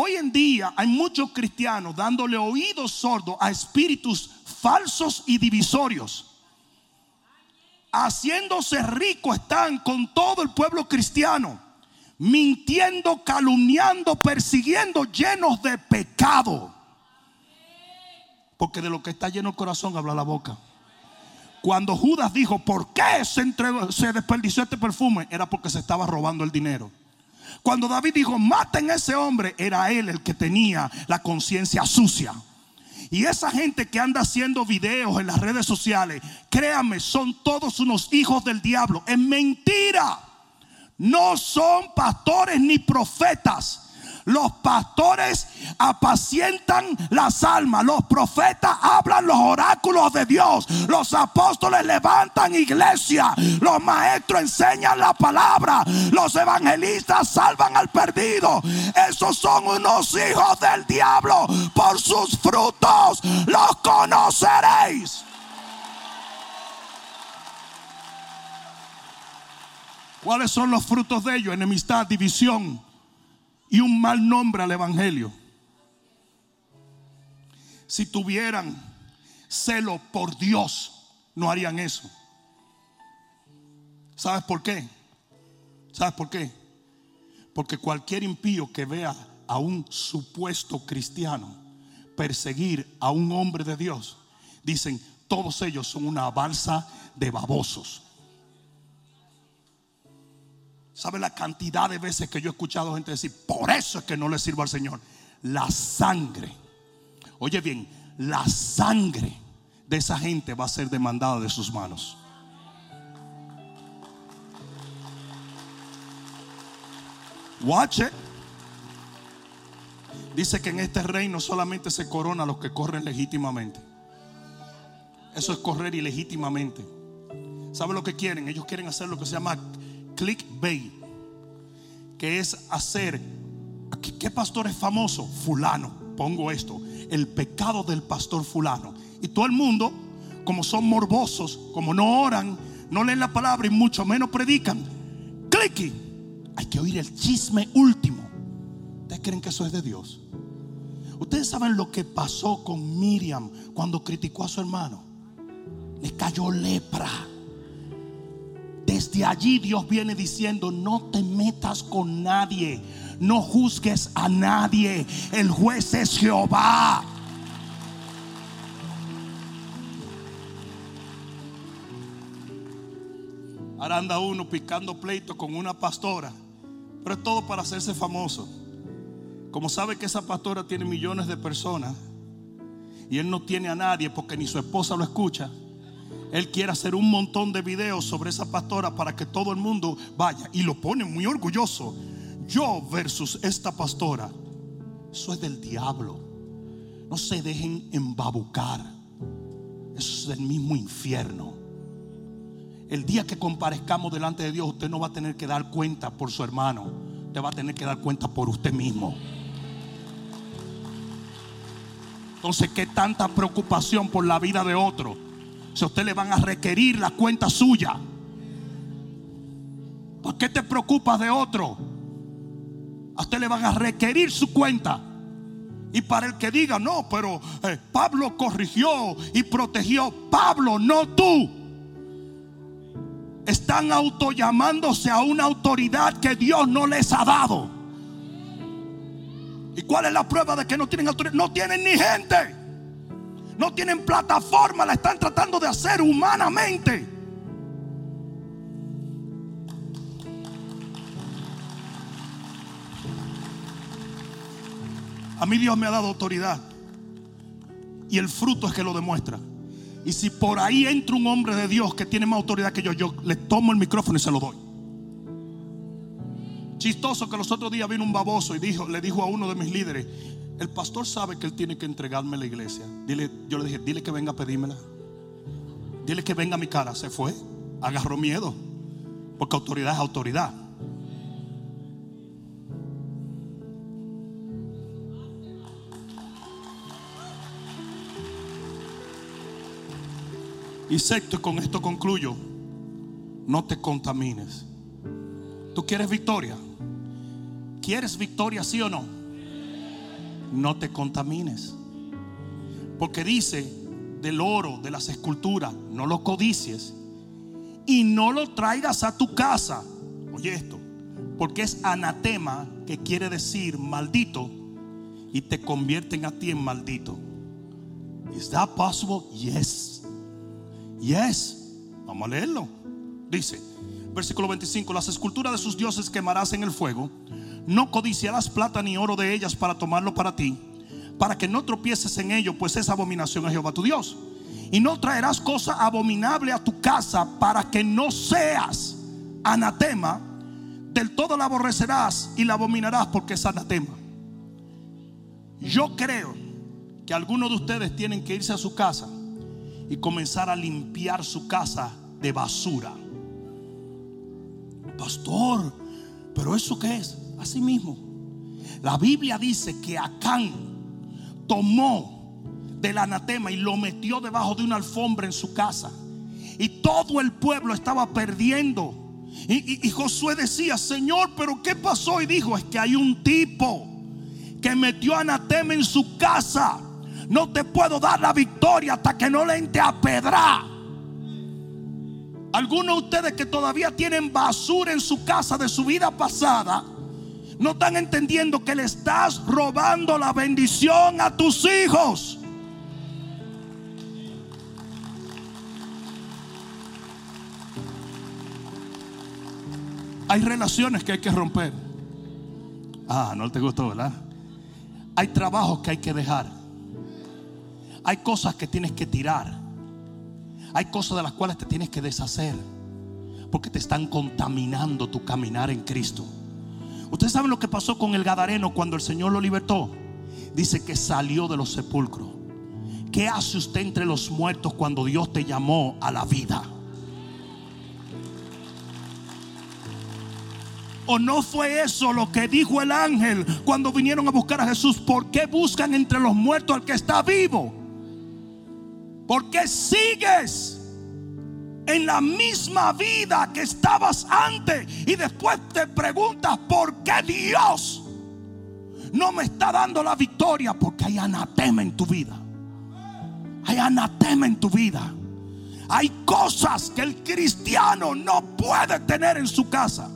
Hoy en día hay muchos cristianos dándole oídos sordos a espíritus falsos y divisorios. Haciéndose rico están con todo el pueblo cristiano. Mintiendo, calumniando, persiguiendo, llenos de pecado. Porque de lo que está lleno el corazón habla la boca. Cuando Judas dijo, ¿por qué se, entregó, se desperdició este perfume? Era porque se estaba robando el dinero. Cuando David dijo, maten a ese hombre, era él el que tenía la conciencia sucia. Y esa gente que anda haciendo videos en las redes sociales, créanme, son todos unos hijos del diablo. Es mentira. No son pastores ni profetas los pastores apacientan las almas, los profetas hablan los oráculos de Dios, los apóstoles levantan iglesia, los maestros enseñan la palabra, los evangelistas salvan al perdido. Esos son unos hijos del diablo, por sus frutos los conoceréis. ¿Cuáles son los frutos de ello? Enemistad, división, y un mal nombre al Evangelio. Si tuvieran celo por Dios, no harían eso. ¿Sabes por qué? ¿Sabes por qué? Porque cualquier impío que vea a un supuesto cristiano perseguir a un hombre de Dios, dicen, todos ellos son una balsa de babosos. ¿Sabe la cantidad de veces que yo he escuchado gente decir, por eso es que no le sirvo al Señor? La sangre, oye bien, la sangre de esa gente va a ser demandada de sus manos. Watch it. Dice que en este reino solamente se corona los que corren legítimamente. Eso es correr ilegítimamente. ¿Sabe lo que quieren? Ellos quieren hacer lo que se llama clickbait, que es hacer, ¿qué pastor es famoso? Fulano, pongo esto, el pecado del pastor fulano. Y todo el mundo, como son morbosos, como no oran, no leen la palabra y mucho menos predican, clicky, hay que oír el chisme último. ¿Ustedes creen que eso es de Dios? Ustedes saben lo que pasó con Miriam cuando criticó a su hermano. Le cayó lepra. Desde allí Dios viene diciendo, no te metas con nadie, no juzgues a nadie, el juez es Jehová. Ahora anda uno picando pleito con una pastora, pero es todo para hacerse famoso. Como sabe que esa pastora tiene millones de personas y él no tiene a nadie porque ni su esposa lo escucha, él quiere hacer un montón de videos sobre esa pastora para que todo el mundo vaya y lo pone muy orgulloso. Yo versus esta pastora. Eso es del diablo. No se dejen embabucar. Eso es del mismo infierno. El día que comparezcamos delante de Dios, usted no va a tener que dar cuenta por su hermano. Usted va a tener que dar cuenta por usted mismo. Entonces, ¿qué tanta preocupación por la vida de otro? Si a usted le van a requerir la cuenta suya. ¿Por qué te preocupas de otro? A usted le van a requerir su cuenta. Y para el que diga, no, pero eh, Pablo corrigió y protegió. Pablo, no tú. Están autollamándose a una autoridad que Dios no les ha dado. ¿Y cuál es la prueba de que no tienen autoridad? No tienen ni gente no tienen plataforma, la están tratando de hacer humanamente. A mí Dios me ha dado autoridad. Y el fruto es que lo demuestra. Y si por ahí entra un hombre de Dios que tiene más autoridad que yo, yo le tomo el micrófono y se lo doy. Chistoso que los otros días vino un baboso y dijo, le dijo a uno de mis líderes, el pastor sabe que él tiene que entregarme la iglesia. Dile, yo le dije, dile que venga a pedírmela. Dile que venga a mi cara. Se fue. Agarró miedo. Porque autoridad es autoridad. Y sexto, con esto concluyo, no te contamines. ¿Tú quieres victoria? ¿Quieres victoria, sí o no? No te contamines. Porque dice del oro, de las esculturas, no lo codicies y no lo traigas a tu casa. Oye esto, porque es anatema que quiere decir maldito y te convierten a ti en maldito. Is that possible? Yes. Yes. Vamos a leerlo. Dice, versículo 25, las esculturas de sus dioses quemarás en el fuego no codiciarás plata ni oro de ellas para tomarlo para ti, para que no tropieces en ello, pues es abominación a Jehová tu Dios. Y no traerás cosa abominable a tu casa para que no seas anatema. Del todo la aborrecerás y la abominarás porque es anatema. Yo creo que algunos de ustedes tienen que irse a su casa y comenzar a limpiar su casa de basura. Pastor, pero ¿eso qué es? Así mismo. La Biblia dice que Acán tomó del anatema y lo metió debajo de una alfombra en su casa. Y todo el pueblo estaba perdiendo Y, Josué decía, Señor, pero ¿qué pasó? Y dijo, es que hay un tipo que metió anatema en su casa. No te puedo dar la victoria hasta que no le entre a pedra. Algunos de ustedes que todavía tienen basura en su casa de su vida pasada, no están entendiendo que le estás robando la bendición a tus hijos. Hay relaciones que hay que romper. Ah, no te gustó, ¿verdad? Hay trabajos que hay que dejar. Hay cosas que tienes que tirar. Hay cosas de las cuales te tienes que deshacer. Porque te están contaminando tu caminar en Cristo. Ustedes saben lo que pasó con el Gadareno cuando el Señor lo libertó. Dice que salió de los sepulcros. ¿Qué hace usted entre los muertos cuando Dios te llamó a la vida? ¿O no fue eso lo que dijo el ángel cuando vinieron a buscar a Jesús? ¿Por qué buscan entre los muertos al que está vivo? ¿Por qué sigues en la misma vida que estabas antes? Y después te preguntas, ¿por qué Dios no me está dando la victoria? Porque hay anatema en tu vida. Hay anatema en tu vida. Hay cosas que el cristiano no puede tener en su casa.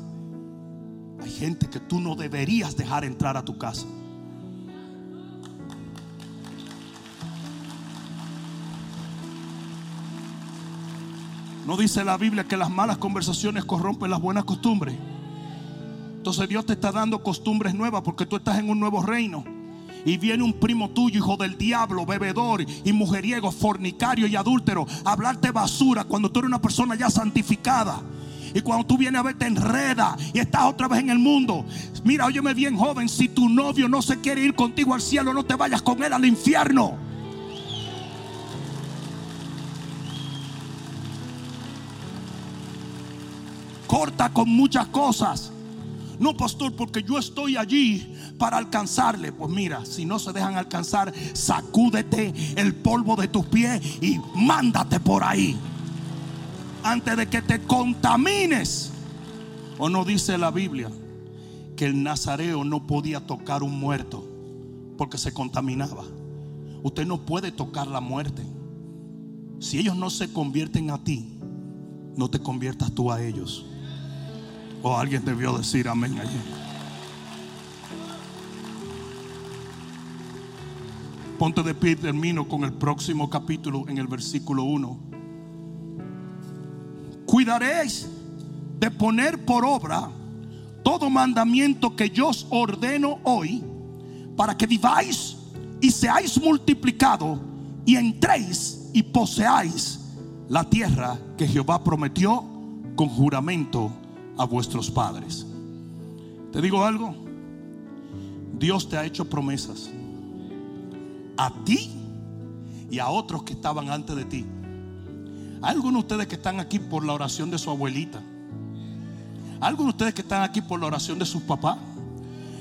Hay gente que tú no deberías dejar entrar a tu casa. No dice la Biblia que las malas conversaciones corrompen las buenas costumbres. Entonces Dios te está dando costumbres nuevas porque tú estás en un nuevo reino. Y viene un primo tuyo, hijo del diablo, bebedor y mujeriego, fornicario y adúltero, a hablarte basura cuando tú eres una persona ya santificada. Y cuando tú vienes a ver, te enreda y estás otra vez en el mundo. Mira, óyeme bien, joven. Si tu novio no se quiere ir contigo al cielo, no te vayas con él al infierno. Corta con muchas cosas. No, pastor, porque yo estoy allí para alcanzarle. Pues mira, si no se dejan alcanzar, sacúdete el polvo de tus pies y mándate por ahí antes de que te contamines. ¿O no dice la Biblia que el nazareo no podía tocar un muerto porque se contaminaba? Usted no puede tocar la muerte. Si ellos no se convierten a ti, no te conviertas tú a ellos. O alguien debió decir amén allí. Ponte de pie y termino con el próximo capítulo en el versículo 1 cuidaréis de poner por obra todo mandamiento que yo os ordeno hoy, para que viváis y seáis multiplicado y entréis y poseáis la tierra que Jehová prometió con juramento a vuestros padres. Te digo algo, Dios te ha hecho promesas a ti y a otros que estaban antes de ti. Algunos de ustedes que están aquí por la oración de su abuelita. Algunos de ustedes que están aquí por la oración de sus papás.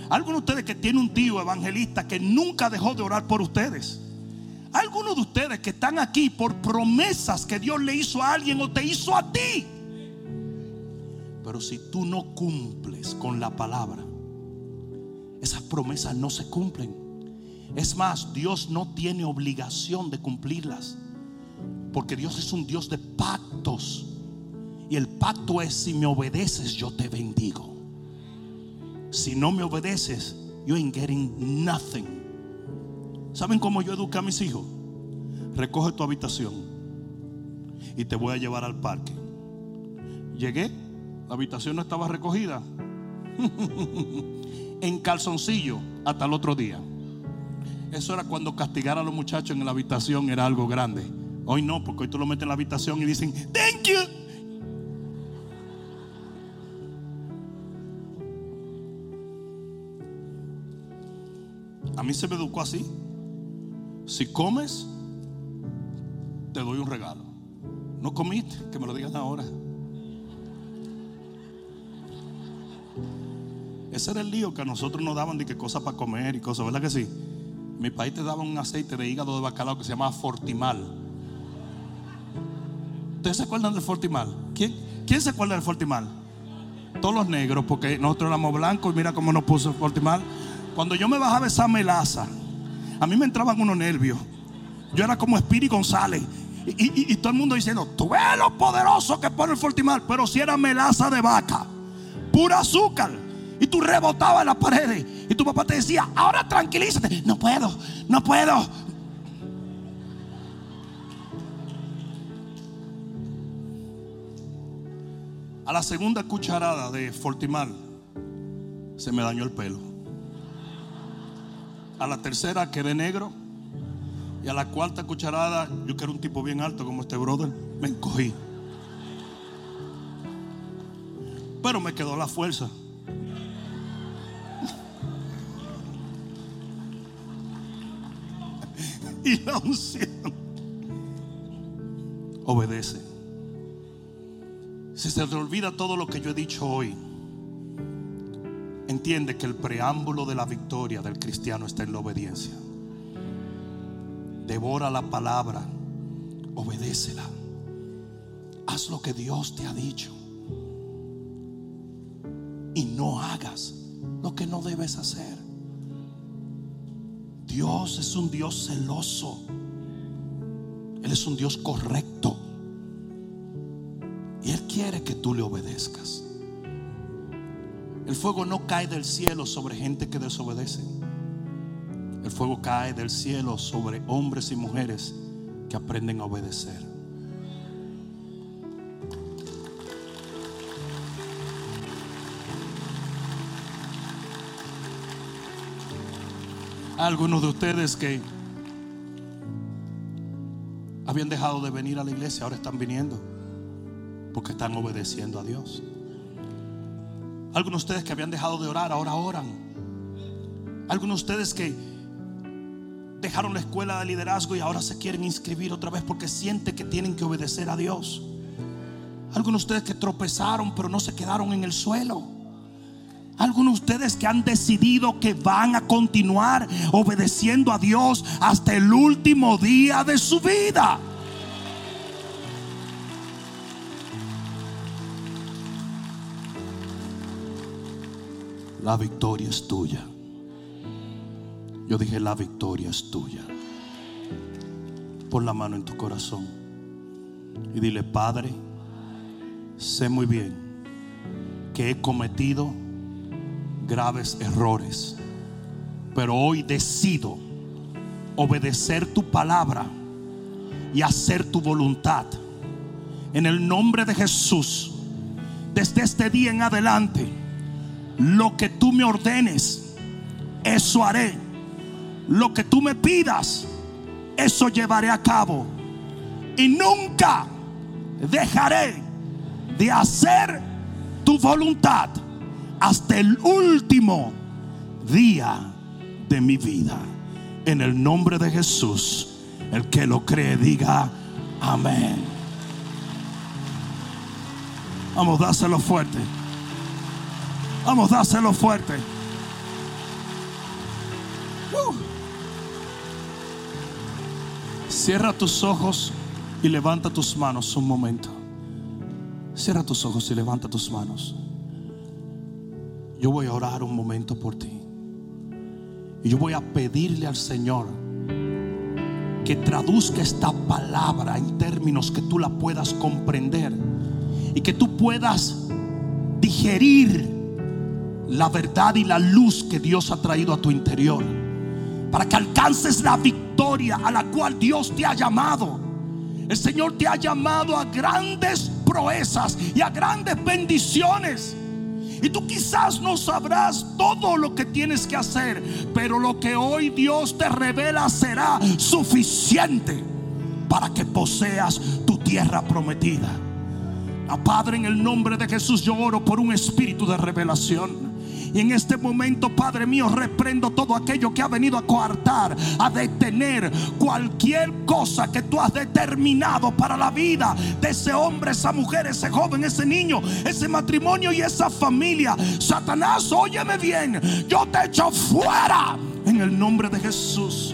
Algunos de ustedes que tienen un tío evangelista que nunca dejó de orar por ustedes. Algunos de ustedes que están aquí por promesas que Dios le hizo a alguien o te hizo a ti. Pero si tú no cumples con la palabra, esas promesas no se cumplen. Es más, Dios no tiene obligación de cumplirlas. Porque Dios es un Dios de pactos. Y el pacto es si me obedeces, yo te bendigo. Si no me obedeces, you ain't getting nothing. ¿Saben cómo yo eduqué a mis hijos? Recoge tu habitación y te voy a llevar al parque. Llegué, la habitación no estaba recogida. en calzoncillo hasta el otro día. Eso era cuando castigar a los muchachos en la habitación era algo grande. Hoy no, porque hoy tú lo metes en la habitación y dicen, thank you. A mí se me educó así. Si comes, te doy un regalo. No comiste, que me lo digan ahora. Ese era el lío que a nosotros nos daban de que cosas para comer y cosas, ¿verdad que sí? Mi país te daba un aceite de hígado de bacalao que se llamaba Fortimal. ¿Ustedes se acuerdan del Fortimal? ¿Quién, quién se acuerda del Fortimal? todos los negros, porque nosotros éramos blancos mira cómo nos puso Fortimal. Cuando yo me bajaba esa melaza, a mí me entraban unos nervios. Yo era como Spiri González. Y, todo el mundo diciendo, tú ves lo poderoso que pone el Fortimal. Pero si era melaza de vaca, pura azúcar. Y tú rebotabas las paredes. Y tu papá te decía, ahora tranquilízate. No puedo, no puedo. A la segunda cucharada de Fortimal se me dañó el pelo. A la tercera quedé negro. Y a la cuarta cucharada, yo que era un tipo bien alto como este brother, me encogí. Pero me quedó la fuerza. y la unción. Obedece. Si se te olvida todo lo que yo he dicho hoy, entiende que el preámbulo de la victoria del cristiano está en la obediencia devora la palabra, obedécela. Haz lo que Dios te ha dicho. Y no hagas lo que no debes hacer. Dios es un Dios celoso. Él es un Dios correcto. Y Él quiere que tú le obedezcas. El fuego no cae del cielo sobre gente que desobedece. El fuego cae del cielo sobre hombres y mujeres que aprenden a obedecer. Algunos de ustedes que habían dejado de venir a la iglesia ahora están viniendo porque están obedeciendo a Dios. Algunos de ustedes que habían dejado de orar ahora oran. Algunos de ustedes que dejaron la escuela de liderazgo y ahora se quieren inscribir otra vez porque sienten que tienen que obedecer a Dios. Algunos de ustedes que tropezaron pero no se quedaron en el suelo. Algunos de ustedes que han decidido que van a continuar obedeciendo a Dios hasta el último día de su vida. La victoria es tuya. Yo dije, la victoria es tuya. Pon la mano en tu corazón y dile, Padre, sé muy bien que he cometido graves errores, pero hoy decido obedecer tu palabra y hacer tu voluntad. En el nombre de Jesús, desde este día en adelante, lo que tú me ordenes, eso haré lo que tú me pidas, eso llevaré a cabo. Y nunca dejaré de hacer tu voluntad hasta el último día de mi vida. En el nombre de Jesús, el que lo cree diga amén. Vamos, dáselo fuerte. Vamos, dáselo fuerte. Cierra tus ojos y levanta tus manos un momento. Cierra tus ojos y levanta tus manos. Yo voy a orar un momento por ti. Y yo voy a pedirle al Señor que traduzca esta palabra en términos que tú la puedas comprender y que tú puedas digerir la verdad y la luz que Dios ha traído a tu interior para que alcances la victoria a la cual Dios te ha llamado. El Señor te ha llamado a grandes proezas y a grandes bendiciones. Y tú quizás no sabrás todo lo que tienes que hacer, pero lo que hoy Dios te revela será suficiente para que poseas tu tierra prometida. A Padre, en el nombre de Jesús yo oro por un espíritu de revelación. Y en este momento, Padre mío, reprendo todo aquello que ha venido a coartar, a detener cualquier cosa que tú has determinado para la vida de ese hombre, esa mujer, ese joven, ese niño, ese matrimonio y esa familia. Satanás, óyeme bien, yo te echo fuera en el nombre de Jesús.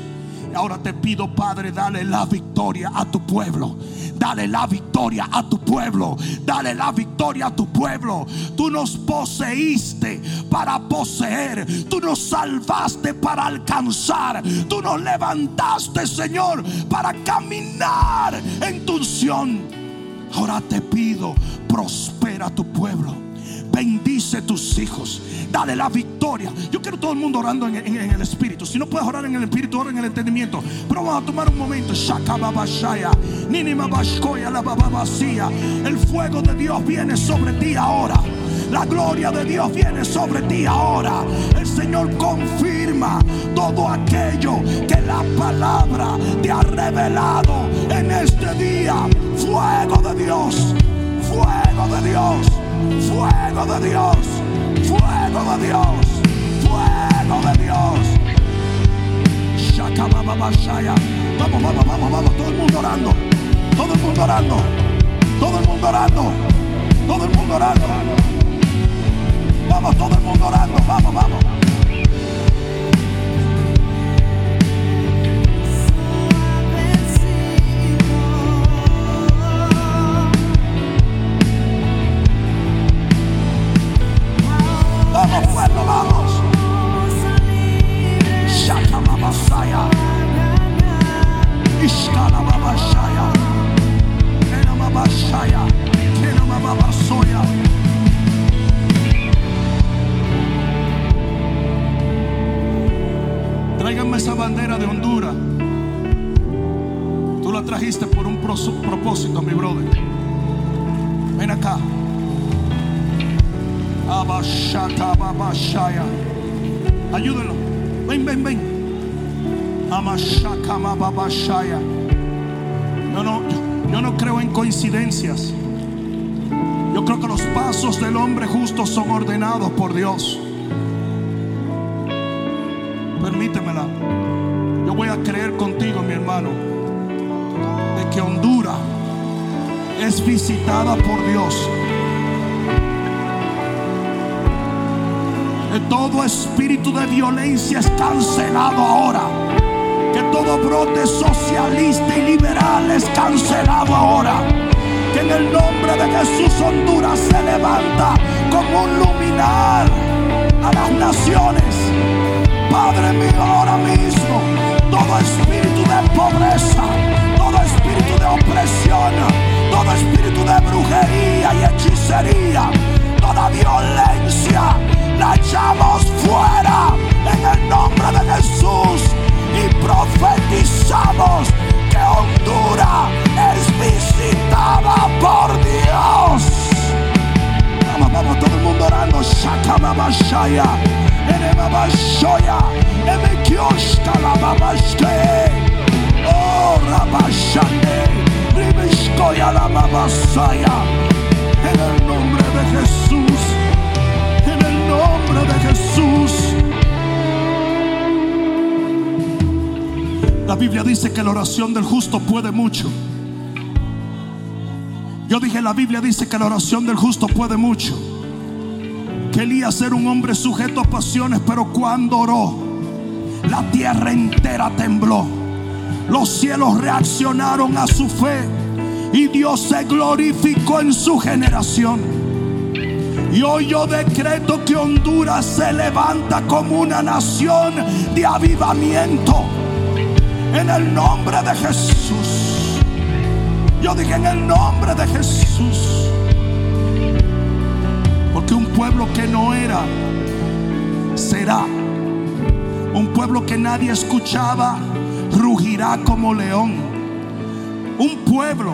Ahora te pido, Padre, dale la victoria a tu pueblo. Dale la victoria a tu pueblo. Dale la victoria a tu pueblo. Tú nos poseíste para poseer. Tú nos salvaste para alcanzar. Tú nos levantaste, Señor, para caminar en tu unción. Ahora te pido, prospera tu pueblo. Bendice tus hijos. Dale la victoria. Yo quiero todo el mundo orando en, el espíritu. Si no puedes orar en el espíritu, ora en el entendimiento. Pero vamos a tomar un momento. El fuego de Dios viene sobre ti ahora. La gloria de Dios viene sobre ti ahora. El Señor confirma todo aquello que la palabra te ha revelado en este día. Fuego de Dios. Fuego de Dios. Fuego de Dios. Fuego de Dios. Fuego de Dios. Shakababashaya. Vamos, vamos, vamos, vamos. Todo el mundo orando. Todo el mundo orando. Todo el mundo orando. Todo el mundo orando. Vamos, todo el mundo orando. Vamos, vamos. Vamos, Tráiganme esa bandera de Honduras. Tú la trajiste por un propósito, mi brother. Ven acá. Abashata babashaya. Ayúdenlo. Ven, ven, ven. Amashakama babashaya. Yo no, yo, no creo en coincidencias. Yo creo que los pasos del hombre justo son ordenados por Dios. Permítemela. Yo voy a creer contigo, mi hermano, de que Honduras es visitada por Dios. Que todo espíritu de violencia es cancelado ahora. Que todo brote socialista y liberal es cancelado ahora. Que en el nombre de Jesús Honduras se levanta como un luminar a las naciones. Padre mío, ahora mismo, todo espíritu de pobreza, todo espíritu de opresión, todo espíritu de brujería y hechicería, toda violencia, la echamos fuera en el nombre de Jesús y profetizamos que Honduras es visitada por Dios. Vamos, vamos, todo el mundo orando. Shakamabashaya. Enemabashoya. Emekioshkalababashke. Oh, Rabashande. Ribishkoya la babasaya. En el nombre de Jesús. En el nombre de Jesús. La Biblia dice que la oración del justo puede mucho. Yo dije, la Biblia dice que la oración del justo puede mucho. Que Elías era un hombre sujeto a pasiones, pero cuando oró, la tierra entera tembló. Los cielos reaccionaron a su fe y Dios se glorificó en su generación. Y hoy yo decreto que Honduras se levanta como una nación de avivamiento. En el nombre de Jesús. Yo dije en el nombre de Jesús. Porque un pueblo que no era, será. Un pueblo que nadie escuchaba, rugirá como león. Un pueblo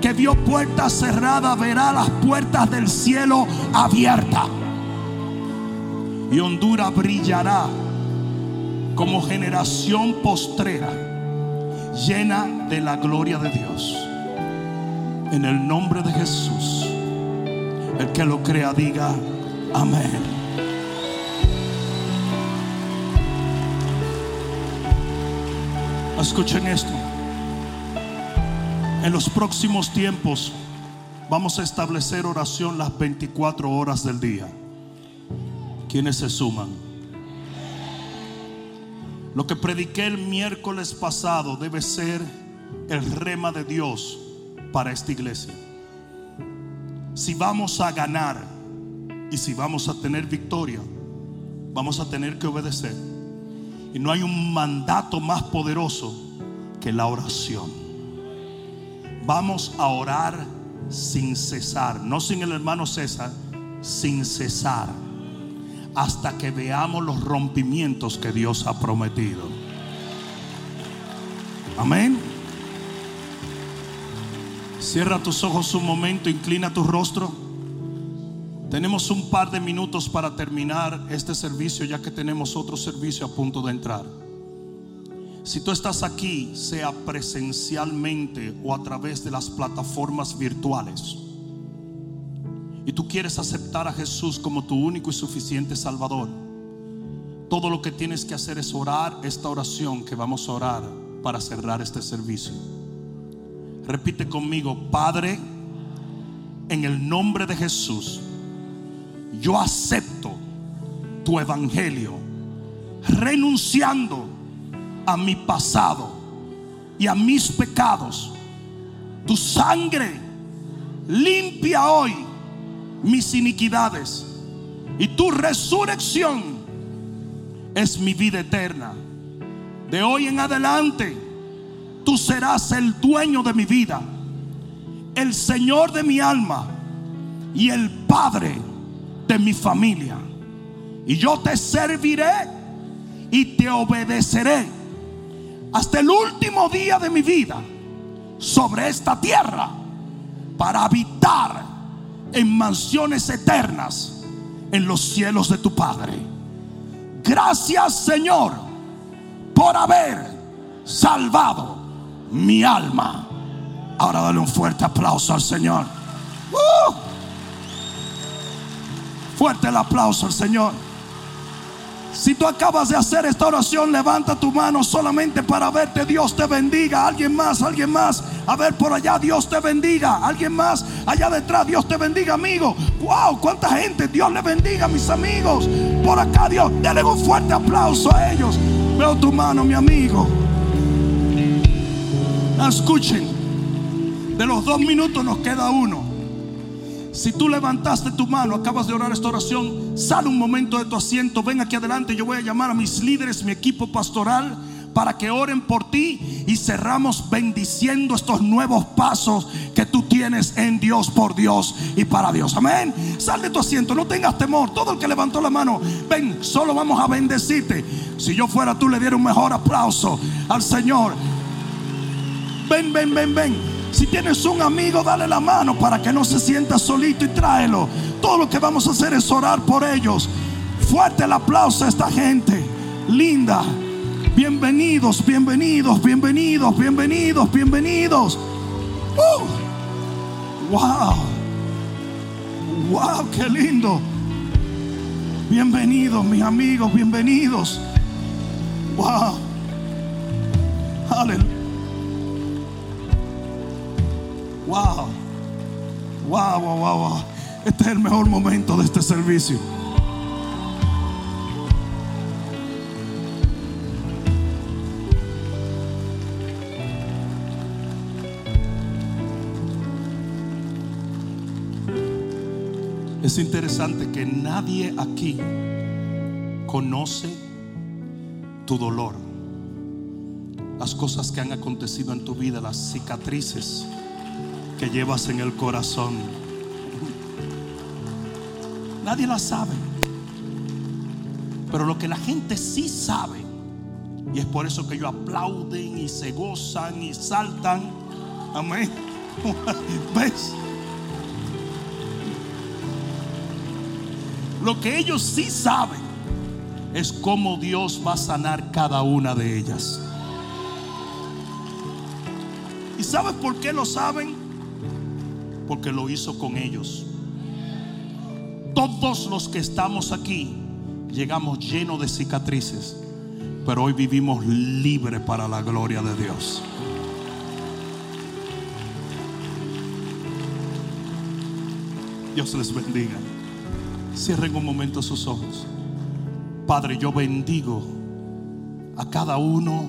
que vio puertas cerradas, verá las puertas del cielo abiertas. Y Honduras brillará como generación postrera, llena de la gloria de Dios. En el nombre de Jesús, el que lo crea diga amén. Escuchen esto. En los próximos tiempos vamos a establecer oración las 24 horas del día. ¿Quiénes se suman? Lo que prediqué el miércoles pasado debe ser el rema de Dios para esta iglesia. Si vamos a ganar y si vamos a tener victoria, vamos a tener que obedecer. Y no hay un mandato más poderoso que la oración. Vamos a orar sin cesar, no sin el hermano César, sin cesar, hasta que veamos los rompimientos que Dios ha prometido. Amén. Cierra tus ojos un momento, inclina tu rostro. Tenemos un par de minutos para terminar este servicio ya que tenemos otro servicio a punto de entrar. Si tú estás aquí, sea presencialmente o a través de las plataformas virtuales, y tú quieres aceptar a Jesús como tu único y suficiente Salvador, todo lo que tienes que hacer es orar esta oración que vamos a orar para cerrar este servicio. Repite conmigo, Padre, en el nombre de Jesús, yo acepto tu evangelio, renunciando a mi pasado y a mis pecados. Tu sangre limpia hoy mis iniquidades y tu resurrección es mi vida eterna. De hoy en adelante, tú serás el dueño de mi vida, el Señor de mi alma y el Padre de mi familia. Y yo te serviré y te obedeceré hasta el último día de mi vida sobre esta tierra para habitar en mansiones eternas en los cielos de tu Padre. Gracias Señor por haber salvado mi alma. Ahora dale un fuerte aplauso al Señor. ¡Uh! Fuerte el aplauso al Señor. Si tú acabas de hacer esta oración, levanta tu mano solamente para verte. Dios te bendiga. Alguien más, alguien más. A ver por allá, Dios te bendiga. Alguien más, allá detrás, Dios te bendiga, amigo. Wow, cuánta gente. Dios le bendiga, mis amigos. Por acá, Dios, denle un fuerte aplauso a ellos. Veo tu mano, mi amigo. Escuchen, de los dos minutos nos queda uno. Si tú levantaste tu mano, acabas de orar esta oración, sale un momento de tu asiento, ven aquí adelante, yo voy a llamar a mis líderes, mi equipo pastoral, para que oren por ti y cerramos bendiciendo estos nuevos pasos que tú tienes en Dios, por Dios y para Dios. Amén. Sal de tu asiento, no tengas temor. Todo el que levantó la mano, ven, solo vamos a bendecirte. Si yo fuera tú, le diera un mejor aplauso al Señor. Ven, ven, ven, ven. Si tienes un amigo, dale la mano para que no se sienta solito y tráelo. Todo lo que vamos a hacer es orar por ellos. Fuerte el aplauso a esta gente linda. Bienvenidos, bienvenidos, bienvenidos, bienvenidos, bienvenidos. Uh. wow. Wow, qué lindo. Bienvenidos, mis amigos, bienvenidos. Wow. Aleluya. Wow. Wow, wow, wow, wow. Este es el mejor momento de este servicio. Es interesante que nadie aquí conoce tu dolor, las cosas que han acontecido en tu vida, las cicatrices que llevas en el corazón. Nadie la sabe. Pero lo que la gente sí sabe, y es por eso que ellos aplauden y se gozan y saltan. Amén. ¿Ves? Lo que ellos sí saben es cómo Dios va a sanar cada una de ellas. ¿Y sabes por qué lo saben? Porque lo hizo con ellos. Todos los que estamos aquí llegamos llenos de cicatrices, pero hoy vivimos libres para la gloria de Dios. Dios les bendiga. Cierren un momento sus ojos. Padre, yo bendigo a cada uno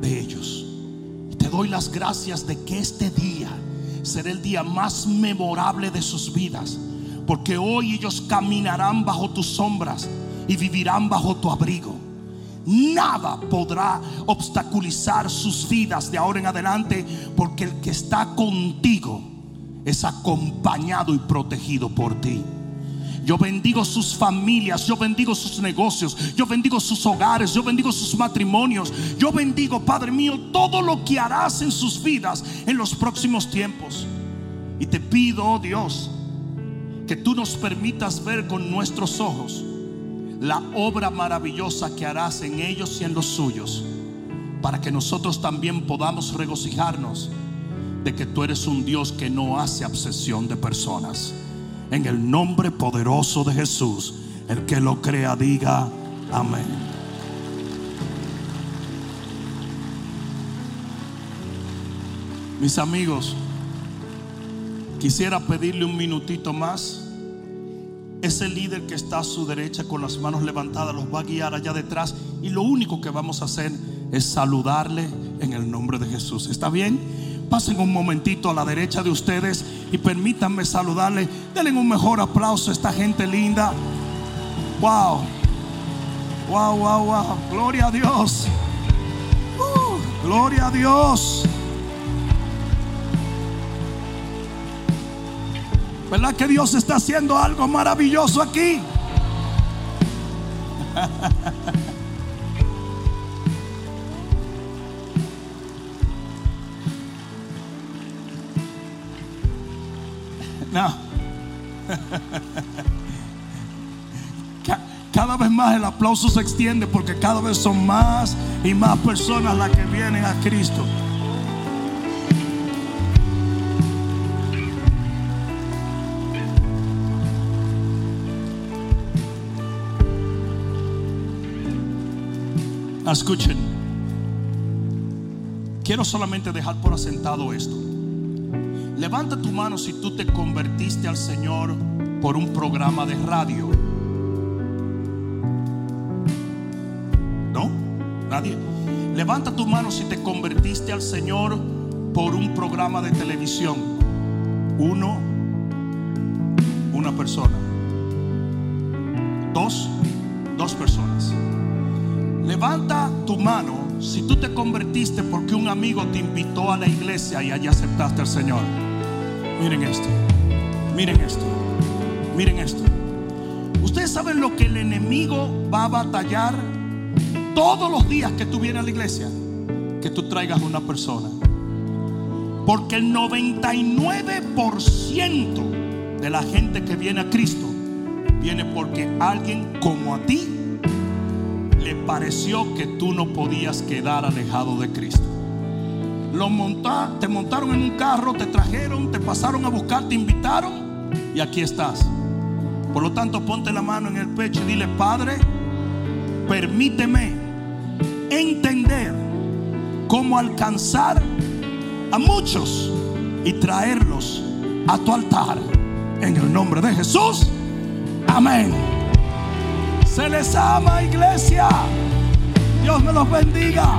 de ellos. Te doy las gracias de que este día será el día más memorable de sus vidas. Porque hoy ellos caminarán bajo tus sombras y vivirán bajo tu abrigo. Nada podrá obstaculizar sus vidas de ahora en adelante porque el que está contigo es acompañado y protegido por ti. Yo bendigo sus familias, yo bendigo sus negocios, yo bendigo sus hogares, yo bendigo sus matrimonios, yo bendigo, Padre mío, todo lo que harás en sus vidas en los próximos tiempos. Y te pido, oh Dios, que tú nos permitas ver con nuestros ojos la obra maravillosa que harás en ellos y en los suyos, para que nosotros también podamos regocijarnos de que tú eres un Dios que no hace obsesión de personas. En el nombre poderoso de Jesús, el que lo crea diga amén. Mis amigos, quisiera pedirle un minutito más. Ese líder que está a su derecha con las manos levantadas los va a guiar allá detrás y lo único que vamos a hacer es saludarle en el nombre de Jesús. ¿Está bien? Pasen un momentito a la derecha de ustedes y permítanme saludarle. Denle un mejor aplauso a esta gente linda. Wow. Wow, wow, wow. Gloria a Dios. Uh, gloria a Dios. ¿Verdad que Dios está haciendo algo maravilloso aquí? No. Cada vez más el aplauso se extiende porque cada vez son más y más personas las que vienen a Cristo. Escuchen, quiero solamente dejar por asentado esto. Levanta tu mano si tú te convertiste al Señor por un programa de radio. ¿No? Nadie. Levanta tu mano si te convertiste al Señor por un programa de televisión. Uno, una persona. Dos, dos personas. Levanta tu mano si tú te convertiste porque un amigo te invitó a la iglesia y allí aceptaste al Señor. Miren esto. Miren esto. Miren esto. Ustedes saben lo que el enemigo va a batallar todos los días que tú vienes a la iglesia. Que tú traigas una persona. Porque el 99% de la gente que viene a Cristo viene porque alguien como a ti le pareció que tú no podías quedar alejado de Cristo lo montaron, te montaron en un carro, te trajeron, te pasaron a buscar, te invitaron y aquí estás. Por lo tanto, ponte la mano en el pecho y dile, Padre, permíteme entender cómo alcanzar a muchos y traerlos a tu altar. En el nombre de Jesús. Amén. Se les ama, iglesia. Dios me los bendiga.